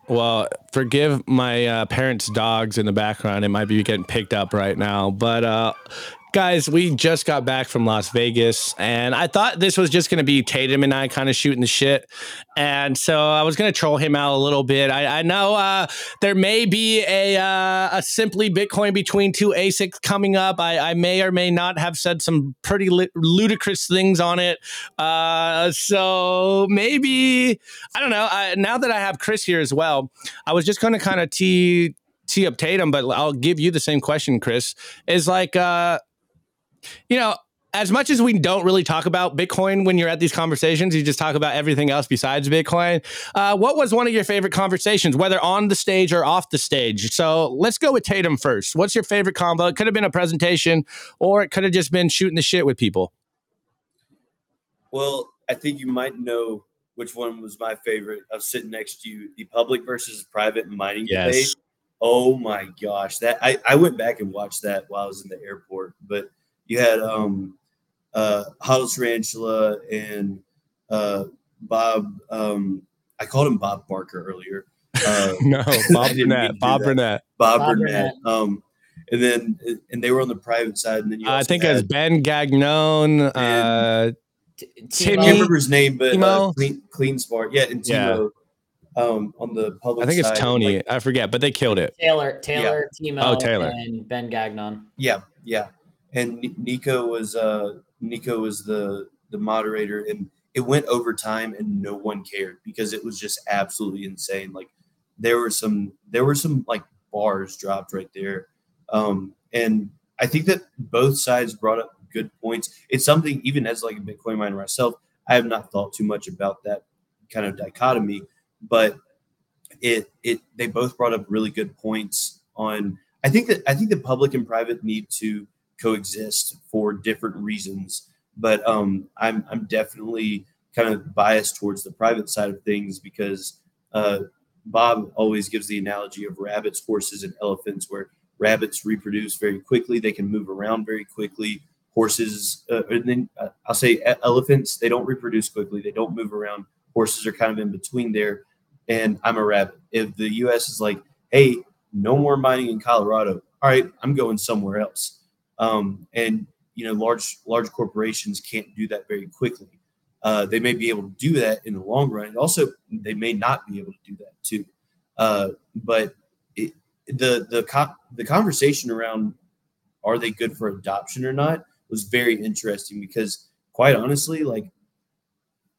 Well, forgive my uh, parents' dogs in the background. It might be getting picked up right now. But, uh, guys, we just got back from Las Vegas, and I thought this was just going to be Tatum and I kind of shooting the shit. And so I was going to troll him out a little bit. I, I know uh, there may be a, uh, a simply Bitcoin between two ASICs coming up. I, I may or may not have said some pretty li- ludicrous things on it. Uh, so maybe I don't know. I, now that I have Chris here as well, I was just going to kind of tee tee up Tatum, but I'll give you the same question, Chris. Is like, uh, you know, as much as we don't really talk about Bitcoin when you're at these conversations, you just talk about everything else besides Bitcoin. Uh, what was one of your favorite conversations, whether on the stage or off the stage? So let's go with Tatum first. What's your favorite combo? It could have been a presentation, or it could have just been shooting the shit with people. Well, I think you might know which one was my favorite of sitting next to you, the public versus private mining debate. Oh my gosh. That I, I went back and watched that while I was in the airport. But you had um uh Hodl Tarantula and uh Bob um I called him Bob Barker earlier. Uh <laughs> No, Bob <laughs> didn't mean to Burnett. Bob that. Burnett. Bob, Bob Burnett. Um and then and they were on the private side and then you I think it was Ben Gagnon. Uh, T- I Timmy- can't remember his name, but uh, Timo? clean, clean Smart. Yeah, and Yeah. Um, on the public I think it's side, Tony. like- I forget, but they killed it. Taylor, Taylor, Timo, Oh, Taylor. and Ben Gagnon. yeah, yeah. And Nico was uh, Nico was the the moderator, and it went over time, and no one cared because it was just absolutely insane. Like there were some there were some like bars dropped right there, um, and I think that both sides brought up good points. It's something even as like a Bitcoin miner myself, I have not thought too much about that kind of dichotomy, but it it they both brought up really good points on I think that I think the public and private need to coexist for different reasons. But um, I'm I'm definitely kind of biased towards the private side of things because uh, Bob always gives the analogy of rabbits, horses, and elephants, where rabbits reproduce very quickly, they can move around very quickly. Horses, uh, and then uh, I'll say elephants, they don't reproduce quickly, they don't move around. Horses are kind of in between there, and I'm a rabbit. If the U.S. is like, hey, no more mining in Colorado. All right, I'm going somewhere else. Um, and you know, large large corporations can't do that very quickly. Uh, they may be able to do that in the long run. Also, they may not be able to do that too. Uh, but it, the the co- the conversation around are they good for adoption or not was very interesting because, quite honestly, like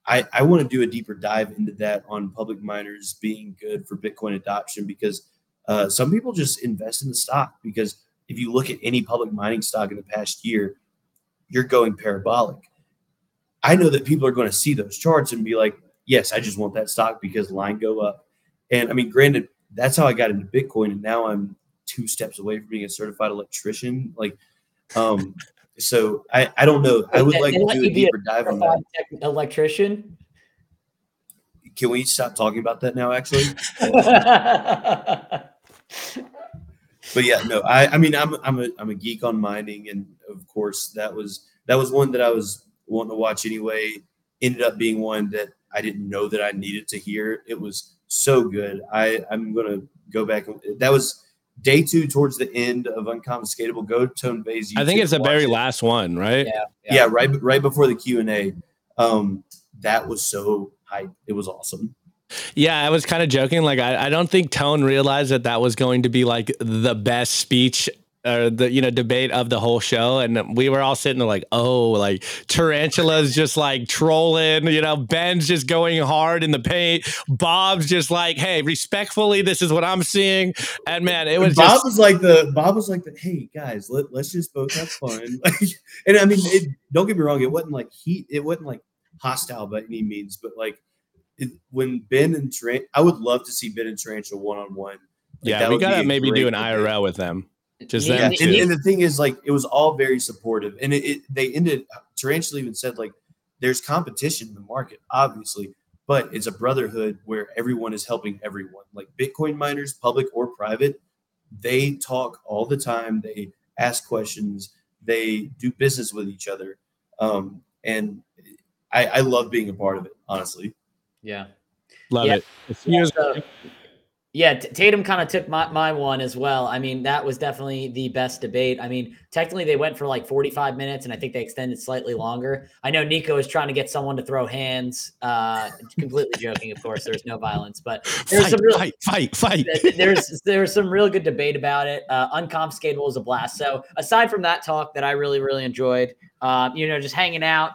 I, I want to do a deeper dive into that on public miners being good for Bitcoin adoption because uh, some people just invest in the stock because if you look at any public mining stock in the past year, you're going parabolic. I know that people are going to see those charts and be like, yes, I just want that stock because line go up. And I mean, granted, that's how I got into Bitcoin, and now I'm two steps away from being a certified electrician. Like, um, so I, I don't know. I would like to do a deeper dive on that. electrician. Can we stop talking about that now? Actually, <laughs> but yeah, no. I, I mean, I'm I'm a I'm a geek on mining, and of course, that was that was one that I was wanting to watch anyway. Ended up being one that I didn't know that I needed to hear. It was so good. I I'm gonna go back. That was day two towards the end of Unconfiscatable. Go to Tone Vays. I think it's the very it. last one, right? yeah, Yeah, right right before the Q and A. Um, that was so hype. It was awesome. Yeah, I was kind of joking. Like, I, I don't think Tone realized that that was going to be like the best speech or the you know debate of the whole show, and we were all sitting there like, oh, like Tarantula's just like trolling. You know, Ben's just going hard in the paint. Bob's just like, hey, respectfully, this is what I'm seeing. And man, it was Bob just was like the Bob was like the hey guys, let, let's just both have fun. <laughs> Like, and I mean, it, don't get me wrong, it wasn't like he, it wasn't like hostile by any means, but like when Ben and Trent, I would love to see Ben and Tarantula one on one. yeah. We gotta maybe do an IRL with them. Just Yeah, them and, and the thing is, like, it was all very supportive, and it, it they ended. Tarantula even said, like, there's competition in the market, obviously, but it's a brotherhood where everyone is helping everyone. Like Bitcoin miners, public or private, they talk all the time. They ask questions. They do business with each other, um, and I, I love being a part of it. Honestly, yeah. Love Yeah. it. Soon So, yeah, Tatum kind of took my, my one as well. I mean, that was definitely the best debate. I mean, technically they went for like 45 minutes and I think they extended slightly longer. I know Nico is trying to get someone to throw hands. Uh, completely joking, of course. There's no violence, but there's fight, some real fight, fight, fight. there's there's some real good debate about it. Uh, unconfiscatable is a blast. So aside from that talk that I really really enjoyed, um, you know, just hanging out,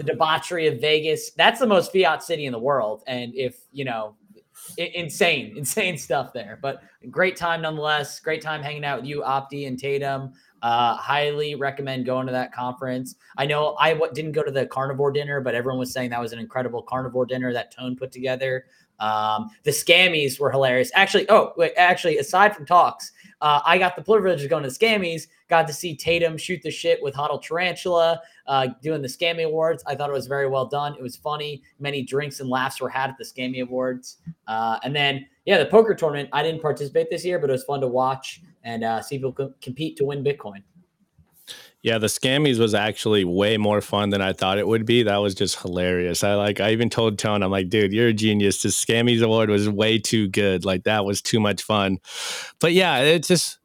the debauchery of Vegas. That's the most fiat city in the world, and if you know, insane, <laughs> insane stuff there. But great time nonetheless. Great time hanging out with you, Opti and Tatum. Uh, highly recommend going to that conference. I know I w- didn't go to the carnivore dinner, but everyone was saying that was an incredible carnivore dinner that Tone put together. Um, the scammies were hilarious. Actually, oh wait, actually, aside from talks, uh, I got the privilege of going to scammies. Got to see Tatum shoot the shit with Hodl Tarantula, uh, doing the Scammy Awards. I thought it was very well done. It was funny. Many drinks and laughs were had at the Scammy Awards. Uh, and then, yeah, the poker tournament. I didn't participate this year, but it was fun to watch and uh, see people co- compete to win Bitcoin. Yeah, the scammies was actually way more fun than I thought it would be. That was just hilarious. I like I even told Tone, I'm like, dude, you're a genius. The scammies award was way too good. Like that was too much fun. But yeah, it's just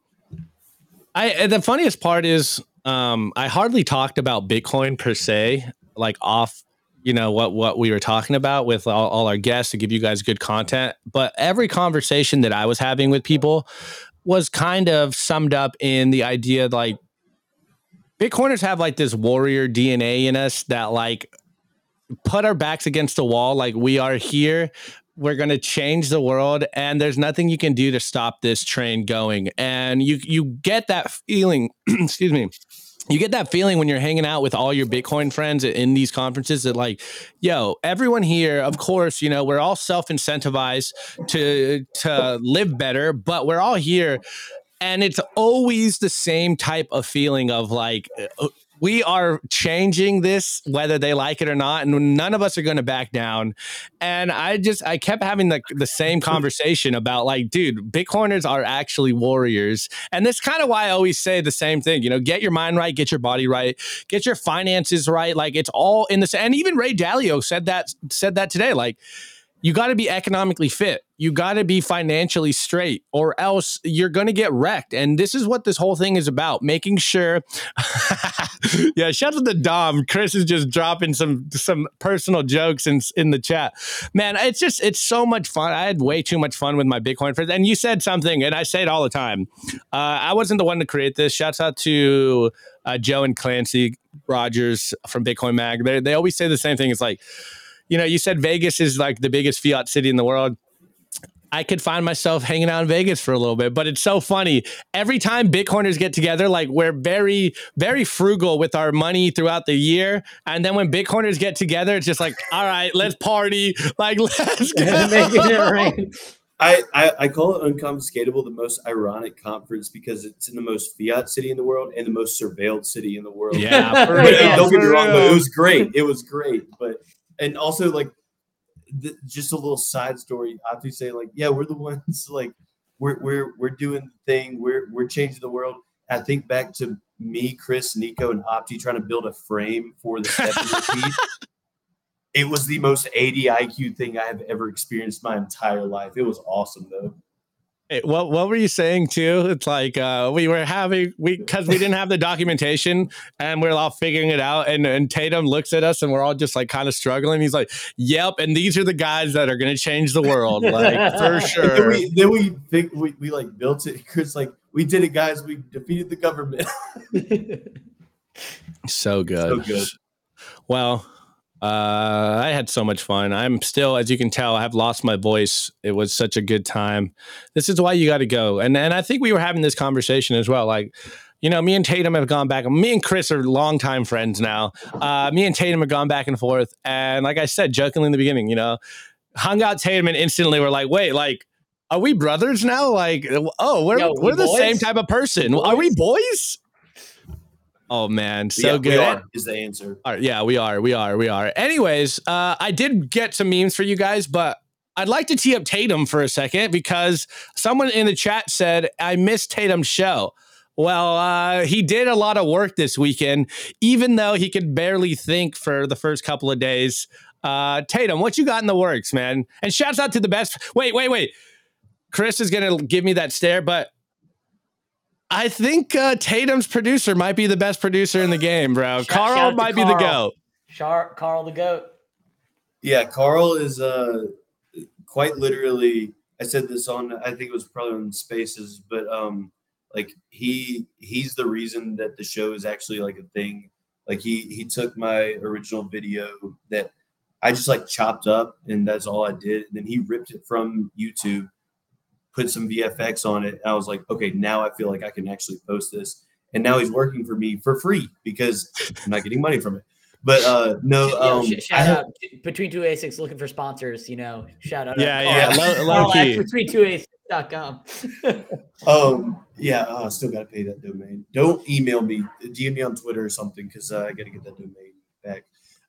I the funniest part is um I hardly talked about Bitcoin per se, like off you know what what we were talking about with all, all our guests to give you guys good content but every conversation that i was having with people was kind of summed up in the idea like Bitcoiners have like this warrior DNA in us that like put our backs against the wall, like we are here. We're gonna change the world, and there's nothing you can do to stop this train going. And you you get that feeling. <clears throat> excuse me. You get that feeling when you're hanging out with all your Bitcoin friends in these conferences that, like, yo, everyone here, of course, you know, we're all self incentivized to to live better, but we're all here and it's always the same type of feeling of like uh, we are changing this whether they like it or not and none of us are going to back down. And i just i kept having the, the same <laughs> conversation about like dude bitcoiners are actually warriors. And that's kind of why i always say the same thing you know get your mind right get your body right get your finances right like it's all in this and even ray dalio said that said that today like you got to be economically fit. You got to be financially straight, or else you're going to get wrecked. And this is what this whole thing is about making sure. <laughs> yeah, shout out to Dom. Chris is just dropping some some personal jokes in, in the chat. Man, it's just, it's so much fun. I had way too much fun with my Bitcoin friends. And you said something, and I say it all the time. Uh, I wasn't the one to create this. Shouts out to uh, Joe and Clancy Rogers from Bitcoin Mag. They, they always say the same thing. It's like, you know, you said Vegas is like the biggest fiat city in the world. I could find myself hanging out in Vegas for a little bit, but it's so funny. Every time Bitcoiners get together, like we're very, very frugal with our money throughout the year. And then when Bitcoiners get together, it's just like, all right, let's party. Like, <laughs> let's <laughs> go. Making it rain. I, I, I call it unconfiscatable the most ironic conference because it's in the most fiat city in the world and the most surveilled city in the world. Yeah, <laughs> for But, real, don't get me wrong, but it was great. It was great. But and also like th- just a little side story. I have to say like, yeah, we're the ones <laughs> like we're we're we're doing the thing. We're we're changing the world. I think back to me, Chris, Nico, and Opti trying to build a frame for the step and <laughs> repeat. It was the most 80 IQ thing I have ever experienced my entire life. It was awesome though. Hey, what what were you saying too? It's like uh, we were having we because we didn't have the documentation and we're all figuring it out. And and Tatum looks at us and we're all just like kind of struggling. He's like, "Yep," and these are the guys that are going to change the world, like for And <laughs> then sure. we then we, think, we we like built it. <laughs> Chris like we did it, guys. We defeated the government. <laughs> So good. so good. Well, uh, I had so much fun. I'm still, as you can tell, I have lost my voice. It was such a good time. This is why you got to go. And and I think we were having this conversation as well. Like, you know, me and Tatum have gone back. Me and Chris are longtime friends now. Uh, me and Tatum have gone back and forth. And like I said, jokingly in the beginning, you know, hung out Tatum and instantly we're like, wait, like. Are we brothers now? Like, oh, we're Yo, we we're the same type of person. Are we boys? Oh man, so Yeah, good. We are, is the answer. All right, yeah, we are, we are, we are. Anyways, uh, I did get some memes for you guys, but I'd like to tee up Tatum for a second because someone in the chat said I missed Tatum's show. Well, uh, he did a lot of work this weekend, even though he could barely think for the first couple of days. Uh, Tatum, what you got in the works, man? And shouts out to the best. Wait, wait, wait. Chris is gonna give me that stare, but I think uh, Tatum's producer might be the best producer in the game, bro. Shout- shout Carl out to might be the goat. Char- Carl the goat. Yeah, Carl is uh quite literally. I said this on. I think it was probably on Spaces, but um, like he he's the reason that the show is actually like a thing. Like he he took my original video that I just like chopped up, and that's all I did. And then he ripped it from YouTube, put some VFX on it. And I was like, okay, now I feel like I can actually post this. And now he's working for me for free because I'm not getting money from it. But uh no, Yo, um, sh- I shout have- out between two asics looking for sponsors. You know, shout out. Yeah, yeah, Carl. low- low Carl at key. between two asics.com. <laughs> Um, yeah, uh, still got to pay that domain. Don't email me, DM me on Twitter or something because uh, I got to get that domain back.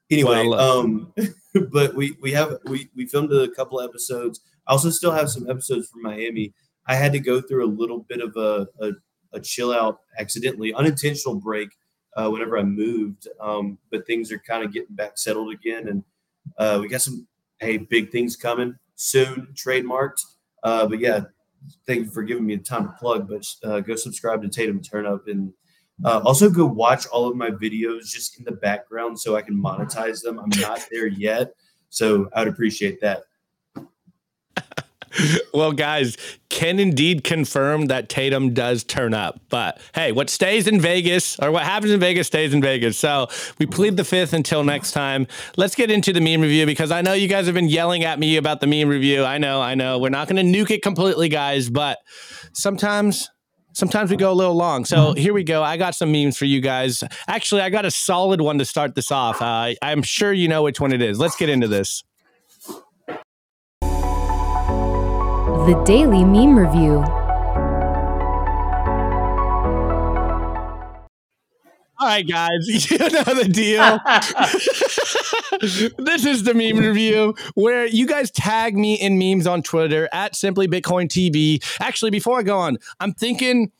Anyway, Well, um, <laughs> but we we have we we filmed a couple episodes. I also still have some episodes from Miami. I had to go through a little bit of a a, a chill out, accidentally unintentional break uh, whenever I moved. Um, but things are kind of getting back settled again, and uh, we got some hey big things coming soon, trademarked. Uh, but yeah, thank you for giving me the time to plug. But uh, go subscribe to Tatum Turn Up and uh, also go watch all of my videos just in the background so I can monetize them. I'm not there yet, so I'd appreciate that. Well, guys, can indeed confirm that Tatum does turn up. But hey, what stays in Vegas or what happens in Vegas stays in Vegas. So we plead the fifth until next time. Let's get into the meme review because I know you guys have been yelling at me about the meme review. I know, I know. We're not going to nuke it completely, guys, but sometimes. Sometimes we go a little long. So here we go. I got some memes for you guys. Actually, I got a solid one to start this off. Uh, I'm sure you know which one it is. Let's get into this. The Daily Meme Review. All right, guys, <laughs> you know the deal. <laughs> this is the meme review where you guys tag me in memes on Twitter at Simply Bitcoin TV. Actually, before I go on, I'm thinking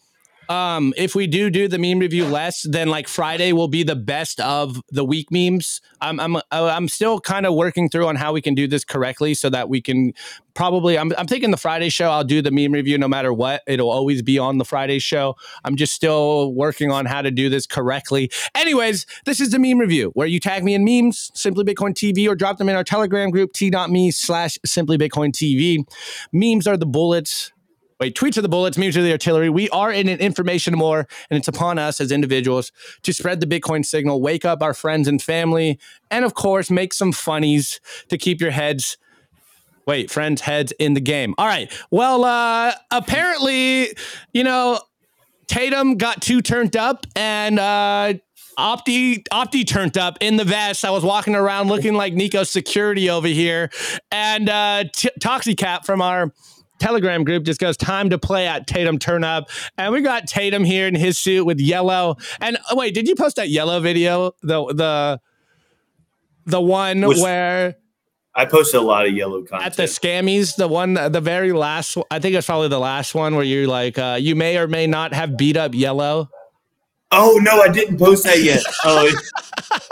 um, if we do do the meme review less, then like Friday will be the best of the week memes. I'm I'm uh, I'm still kind of working through on how we can do this correctly so that we can probably I'm I'm thinking the Friday show I'll do the meme review no matter what. It'll always be on the Friday show. I'm just still working on how to do this correctly. Anyways, this is the meme review where you tag me in memes, Simply Bitcoin TV, or drop them in our Telegram group, t.me slash Simply Bitcoin TV. Memes are the bullets Wait, tweets are the bullets, memes are the artillery. We are in an information war, and it's upon us as individuals to spread the Bitcoin signal, wake up our friends and family, and of course, make some funnies to keep your heads Wait, friends, heads in the game. All right. Well, uh, apparently, you know, Tatum got too turned up and uh, Opti Opti turned up in the vest. I was walking around looking like Nico's security over here, and uh, T- Toxicap from our Telegram group just goes time to play at Tatum turn up, and we got Tatum here in his suit with yellow. And oh, wait, did you post that yellow video? The the the one Which- where I posted a lot of yellow at the scammies, the one, the very last, I think it's probably the last one where you're like, uh, you may or may not have beat up yellow. oh no, I didn't post that yet. Oh, <laughs> <laughs>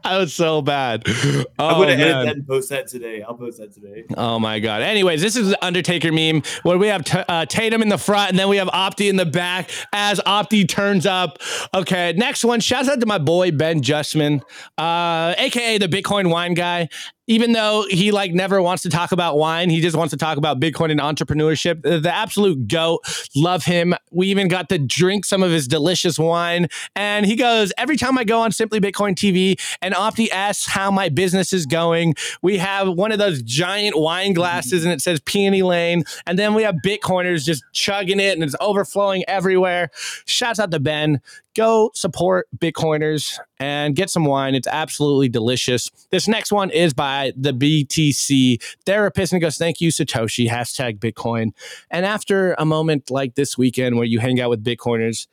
<laughs> That was so bad. I'm Oh, gonna edit that and post that today. I'll post that today. Oh my god. Anyways, this is the Undertaker meme where we have T- uh, Tatum in the front and then we have Opti in the back as Opti turns up. Okay, next one. Shouts out to my boy Ben Justman, uh, aka the Bitcoin wine guy. Even though he like never wants to talk about wine, he just wants to talk about Bitcoin and entrepreneurship. The, absolute goat. Love him. We even got to drink some of his delicious wine. And he goes, every time I go on Simply Bitcoin TV and Opti asks how my business is going, we have one of those giant wine glasses and it says Peony Lane. And then we have Bitcoiners just chugging it and it's overflowing everywhere. Shouts out to Ben. Go support Bitcoiners and get some wine. It's absolutely delicious. This next one is by the BTC therapist and goes, Thank you, Satoshi, hashtag Bitcoin. And after a moment like this weekend where you hang out with Bitcoiners,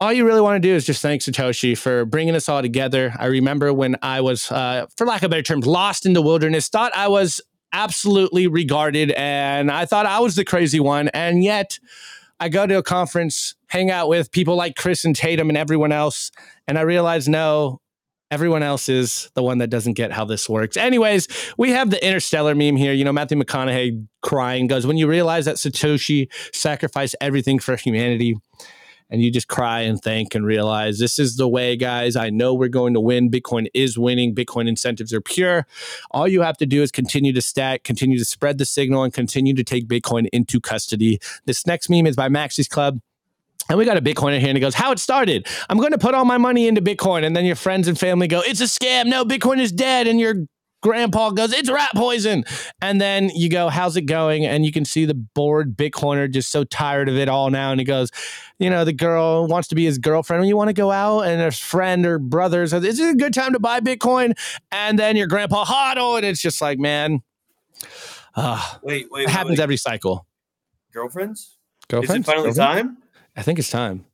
all you really want to do is just thank Satoshi for bringing us all together. I remember when I was, uh, for lack of better terms, lost in the wilderness, thought I was absolutely regarded and I thought I was the crazy one. And yet I go to a conference, hang out with people like Chris and Tatum and everyone else, and I realize no, everyone else is the one that doesn't get how this works. Anyways, we have the interstellar meme here. You know, Matthew McConaughey crying goes, When you realize that Satoshi sacrificed everything for humanity, and you just cry and thank and realize this is the way, guys. I know we're going to win. Bitcoin is winning. Bitcoin incentives are pure. All you have to do is continue to stack, continue to spread the signal, and continue to take Bitcoin into custody. This next meme is by Maxis Club. And we got a Bitcoiner here and he goes, How it started. I'm going to put all my money into Bitcoin. And then your friends and family go, It's a scam. No, Bitcoin is dead. And your grandpa goes, It's rat poison. And then you go, How's it going? And you can see the bored Bitcoiner just so tired of it all now. And he goes, You know, the girl wants to be his girlfriend. When you want to go out and a friend or brother says, Is it a good time to buy Bitcoin? And then your grandpa, Hodl. And it's just like, Man, uh, Wait, wait, it wait, happens wait. every cycle. girlfriends. Girlfriends? Is it finally Girlfriend? time? I think it's time.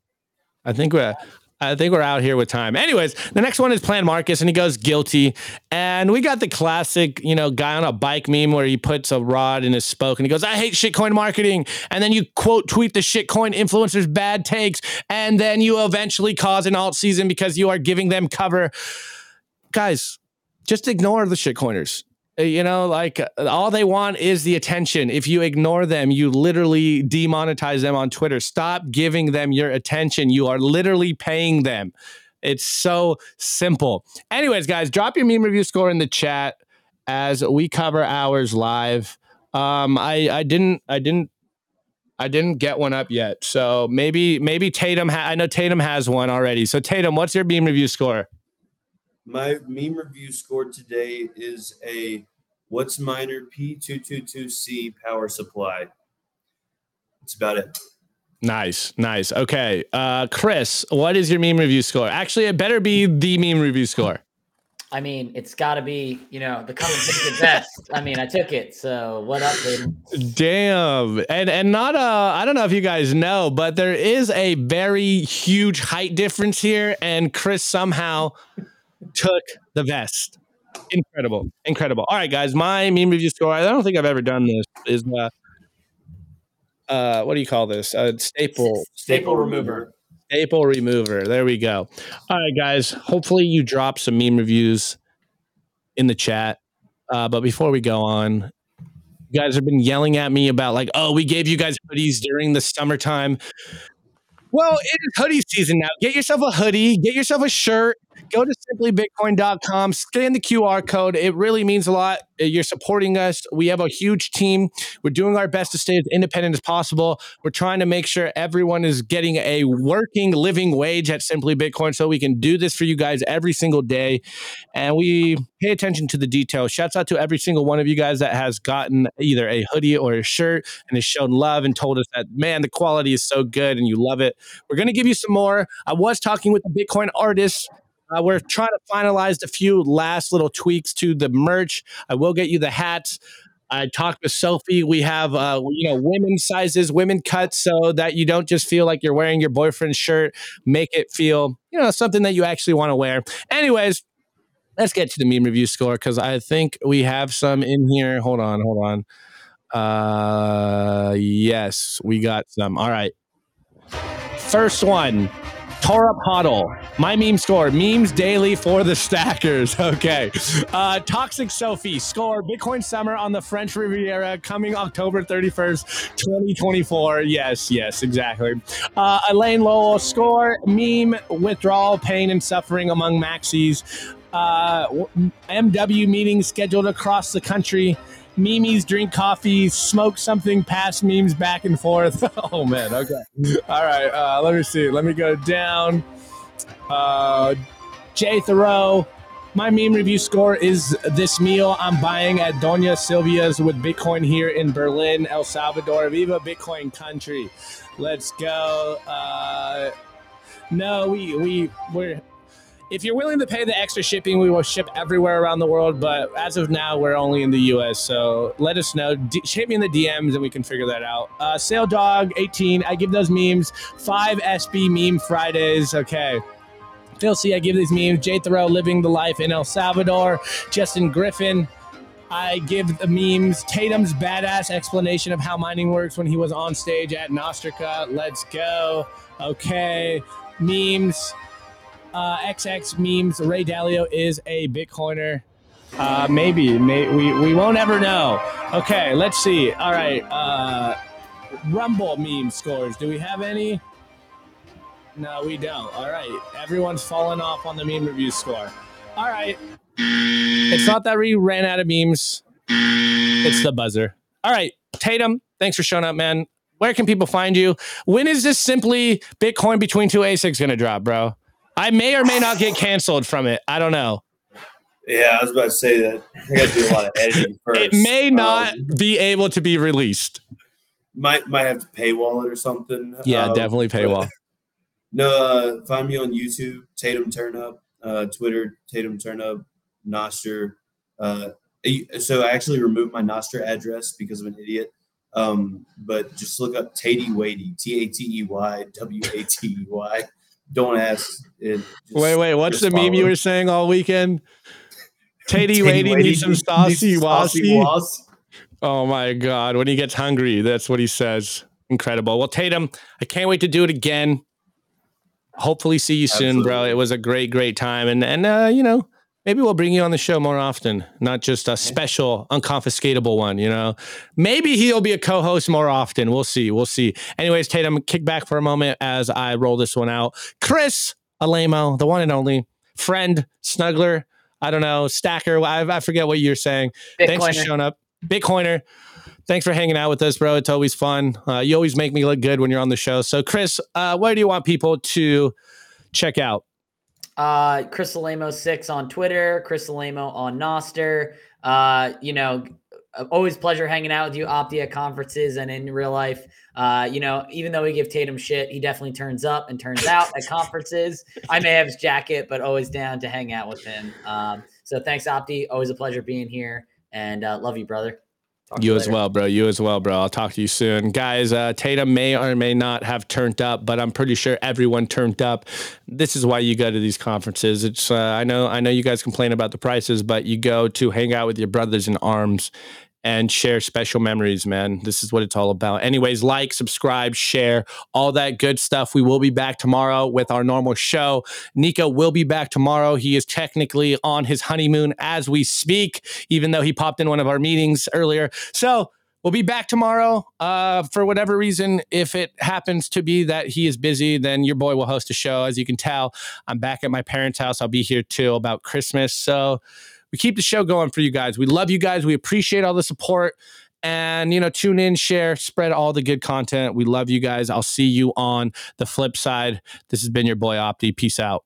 I think we're I think we're out here with time. Anyways, the next one is Plan Marcus, and he goes guilty. And we got the classic, you know, guy on a bike meme where he puts a rod in his spoke and he goes, I hate shitcoin marketing. And then you quote tweet the shitcoin influencers bad takes, and then you eventually cause an alt season because you are giving them cover. Guys, just ignore the shitcoiners. Uh, You know, like uh, all they want is the attention. If you ignore them, you literally demonetize them on Twitter. Stop giving them your attention. You are literally paying them. It's so simple. Anyways, guys, drop your meme review score in the chat as we cover ours live. Um, I I didn't I didn't I didn't get one up yet. So maybe maybe Tatum. Ha- I know Tatum has one already. So Tatum, what's your meme review score? My meme review score today is a Whatsminer P222C power supply. That's about it. Nice, nice. Okay, uh, Chris, what is your meme review score? Actually, it better be the meme review score. I mean, it's got to be, you know, the coming the best. I mean, I took it. So what up, Hayden? Damn, and and not uh, I don't know if you guys know, but there is a very huge height difference here, and Chris somehow took the vest. Incredible, incredible. All right, guys, my meme review score. I don't think I've ever done this. Is uh, uh, what do you call this? Uh, staple Staple remover. staple remover. There we go. All right, guys. Hopefully, you drop some meme reviews in the chat. Uh, but before we go on, you guys have been yelling at me about like, oh, we gave you guys hoodies during the summertime. Well, it is hoodie season now. Get yourself a hoodie, get yourself a shirt, go to simplybitcoin.com, scan the QR code. It really means a lot. Uh, You're supporting us. We have a huge team. We're doing our best to stay as independent as possible. We're trying to make sure everyone is getting a working living wage at Simply Bitcoin so we can do this for you guys every single day. And we pay attention to the details. Shouts out to every single one of you guys that has gotten either a hoodie or a shirt and has shown love and told us that, man, the quality is so good and you love it. We're going to give you some more. I was talking with the Bitcoin artists. Uh, we're trying to finalize a few last little tweaks to the merch. I will get you the hats. I talked with Sophie. We have, uh, you know, women sizes, women cuts, so that you don't just feel like you're wearing your boyfriend's shirt. Make it feel, you know, something that you actually want to wear. Anyways, let's get to the meme review score because I think we have some in here. Hold on, hold on. Uh, yes, we got some. All right. First one, Torah Poddle. My meme score, memes daily for the stackers. <laughs> Okay. Uh, Toxic Sophie, score Bitcoin Summer on the French Riviera coming October 31st, 2024. Yes, yes, exactly. Uh, Elaine Lowell, score meme withdrawal, pain, and suffering among maxis. Uh, MW meetings scheduled across the country. Memes drink coffee, smoke something, pass memes back and forth. <laughs> oh man, okay. All right, uh, let me see. Let me go down. Uh, Jay Thoreau, my meme review score is this meal I'm buying at Doña Silvia's with Bitcoin here in Berlin, El Salvador. Viva Bitcoin country. Let's go. Uh, no, we we we're if you're willing to pay the extra shipping, we will ship everywhere around the world. But as of now, we're only in the U.S. So let us know. D- hit me in the DMs, and we can figure that out. Uh, Sale Dog 18. I give those memes five SB meme Fridays. Okay. Phil C. I give these memes. Jay Thoreau living the life in El Salvador. Justin Griffin. I give the memes Tatum's badass explanation of how mining works when he was on stage at Nostrica. Let's go. Okay. Memes. Uh, XX memes. Ray Dalio is a Bitcoiner. Uh, maybe, may, we we won't ever know. Okay, let's see. All right, uh, Rumble meme scores. Do we have any? No, we don't. All right, everyone's fallen off on the meme review score. All right, it's not that we ran out of memes. It's the buzzer. All right, Tatum, thanks for showing up, man. Where can people find you? When is this simply Bitcoin between two ASICs going to drop, bro? I may or may not get canceled from it. I don't know. Yeah, I was about to say that. I got to do a lot of editing <laughs> first. It may not Um, be able to be released. might might have to paywall it or something. Yeah, Um, definitely paywall. <laughs> No, uh, find me on YouTube, Tatum Turn Up, uh, Twitter, Tatum Turn Up, Nostr. Uh, so I actually removed my Nostr address because of an idiot. Um, but just look up Tatey Wadey, T A T E Y W A T E Y. Don't ask. It, just- Wait, wait. What's the meme you were saying all weekend? Tatey Wadey needs some saucy wassy. Oh my god! When he gets hungry, that's what he says. Incredible. Well, Tatum, I can't wait to do it again. Hopefully, see you soon, bro. It was a great, great time, and and uh, you know, maybe we'll bring you on the show more often, not just a special, unconfiscatable one. You know, maybe he'll be a co-host more often. We'll see. We'll see. Anyways, Tatum, kick back for a moment as I roll this one out. Chris Alamo, the one and only friend, snuggler. I don't know, stacker. I, I forget what you're saying. Thanks for showing up. Bitcoiner. Thanks for hanging out with us, bro. It's always fun. Uh, you always make me look good when you're on the show. So, Chris, uh, where do you want people to check out? Uh, Chris Alamo six on Twitter, Chris Alamo on Nostr. Uh, you know, always pleasure hanging out with you, Opti at conferences and in real life. Uh, you know, even though we give Tatum shit, he definitely turns up and turns out at conferences. I may have his jacket, but always down to hang out with him. Um, so thanks, Opti. Always a pleasure being here, and uh, love you, brother. Talk You as later. well, bro. You as well, bro. I'll talk to you soon. Guys, uh, Tatum may or may not have turned up, but I'm pretty sure everyone turned up. This is why you go to these conferences. It's uh, I know I know you guys complain about the prices, but you go to hang out with your brothers in arms and share special memories, man. This is what it's all about. Anyways, like, subscribe, share, all that good stuff. We will be back tomorrow with our normal show. Nico will be back tomorrow. He is technically on his honeymoon as we speak, even though he popped in one of our meetings earlier. So We'll be back tomorrow. Uh, for whatever reason, if it happens to be that he is busy, then your boy will host a show. As you can tell, I'm back at my parents' house. I'll be here till about Christmas. So we keep the show going for you guys. We love you guys. We appreciate all the support. And, you know, tune in, share, spread all the good content. We love you guys. I'll see you on the flip side. This has been your boy Opti. Peace out.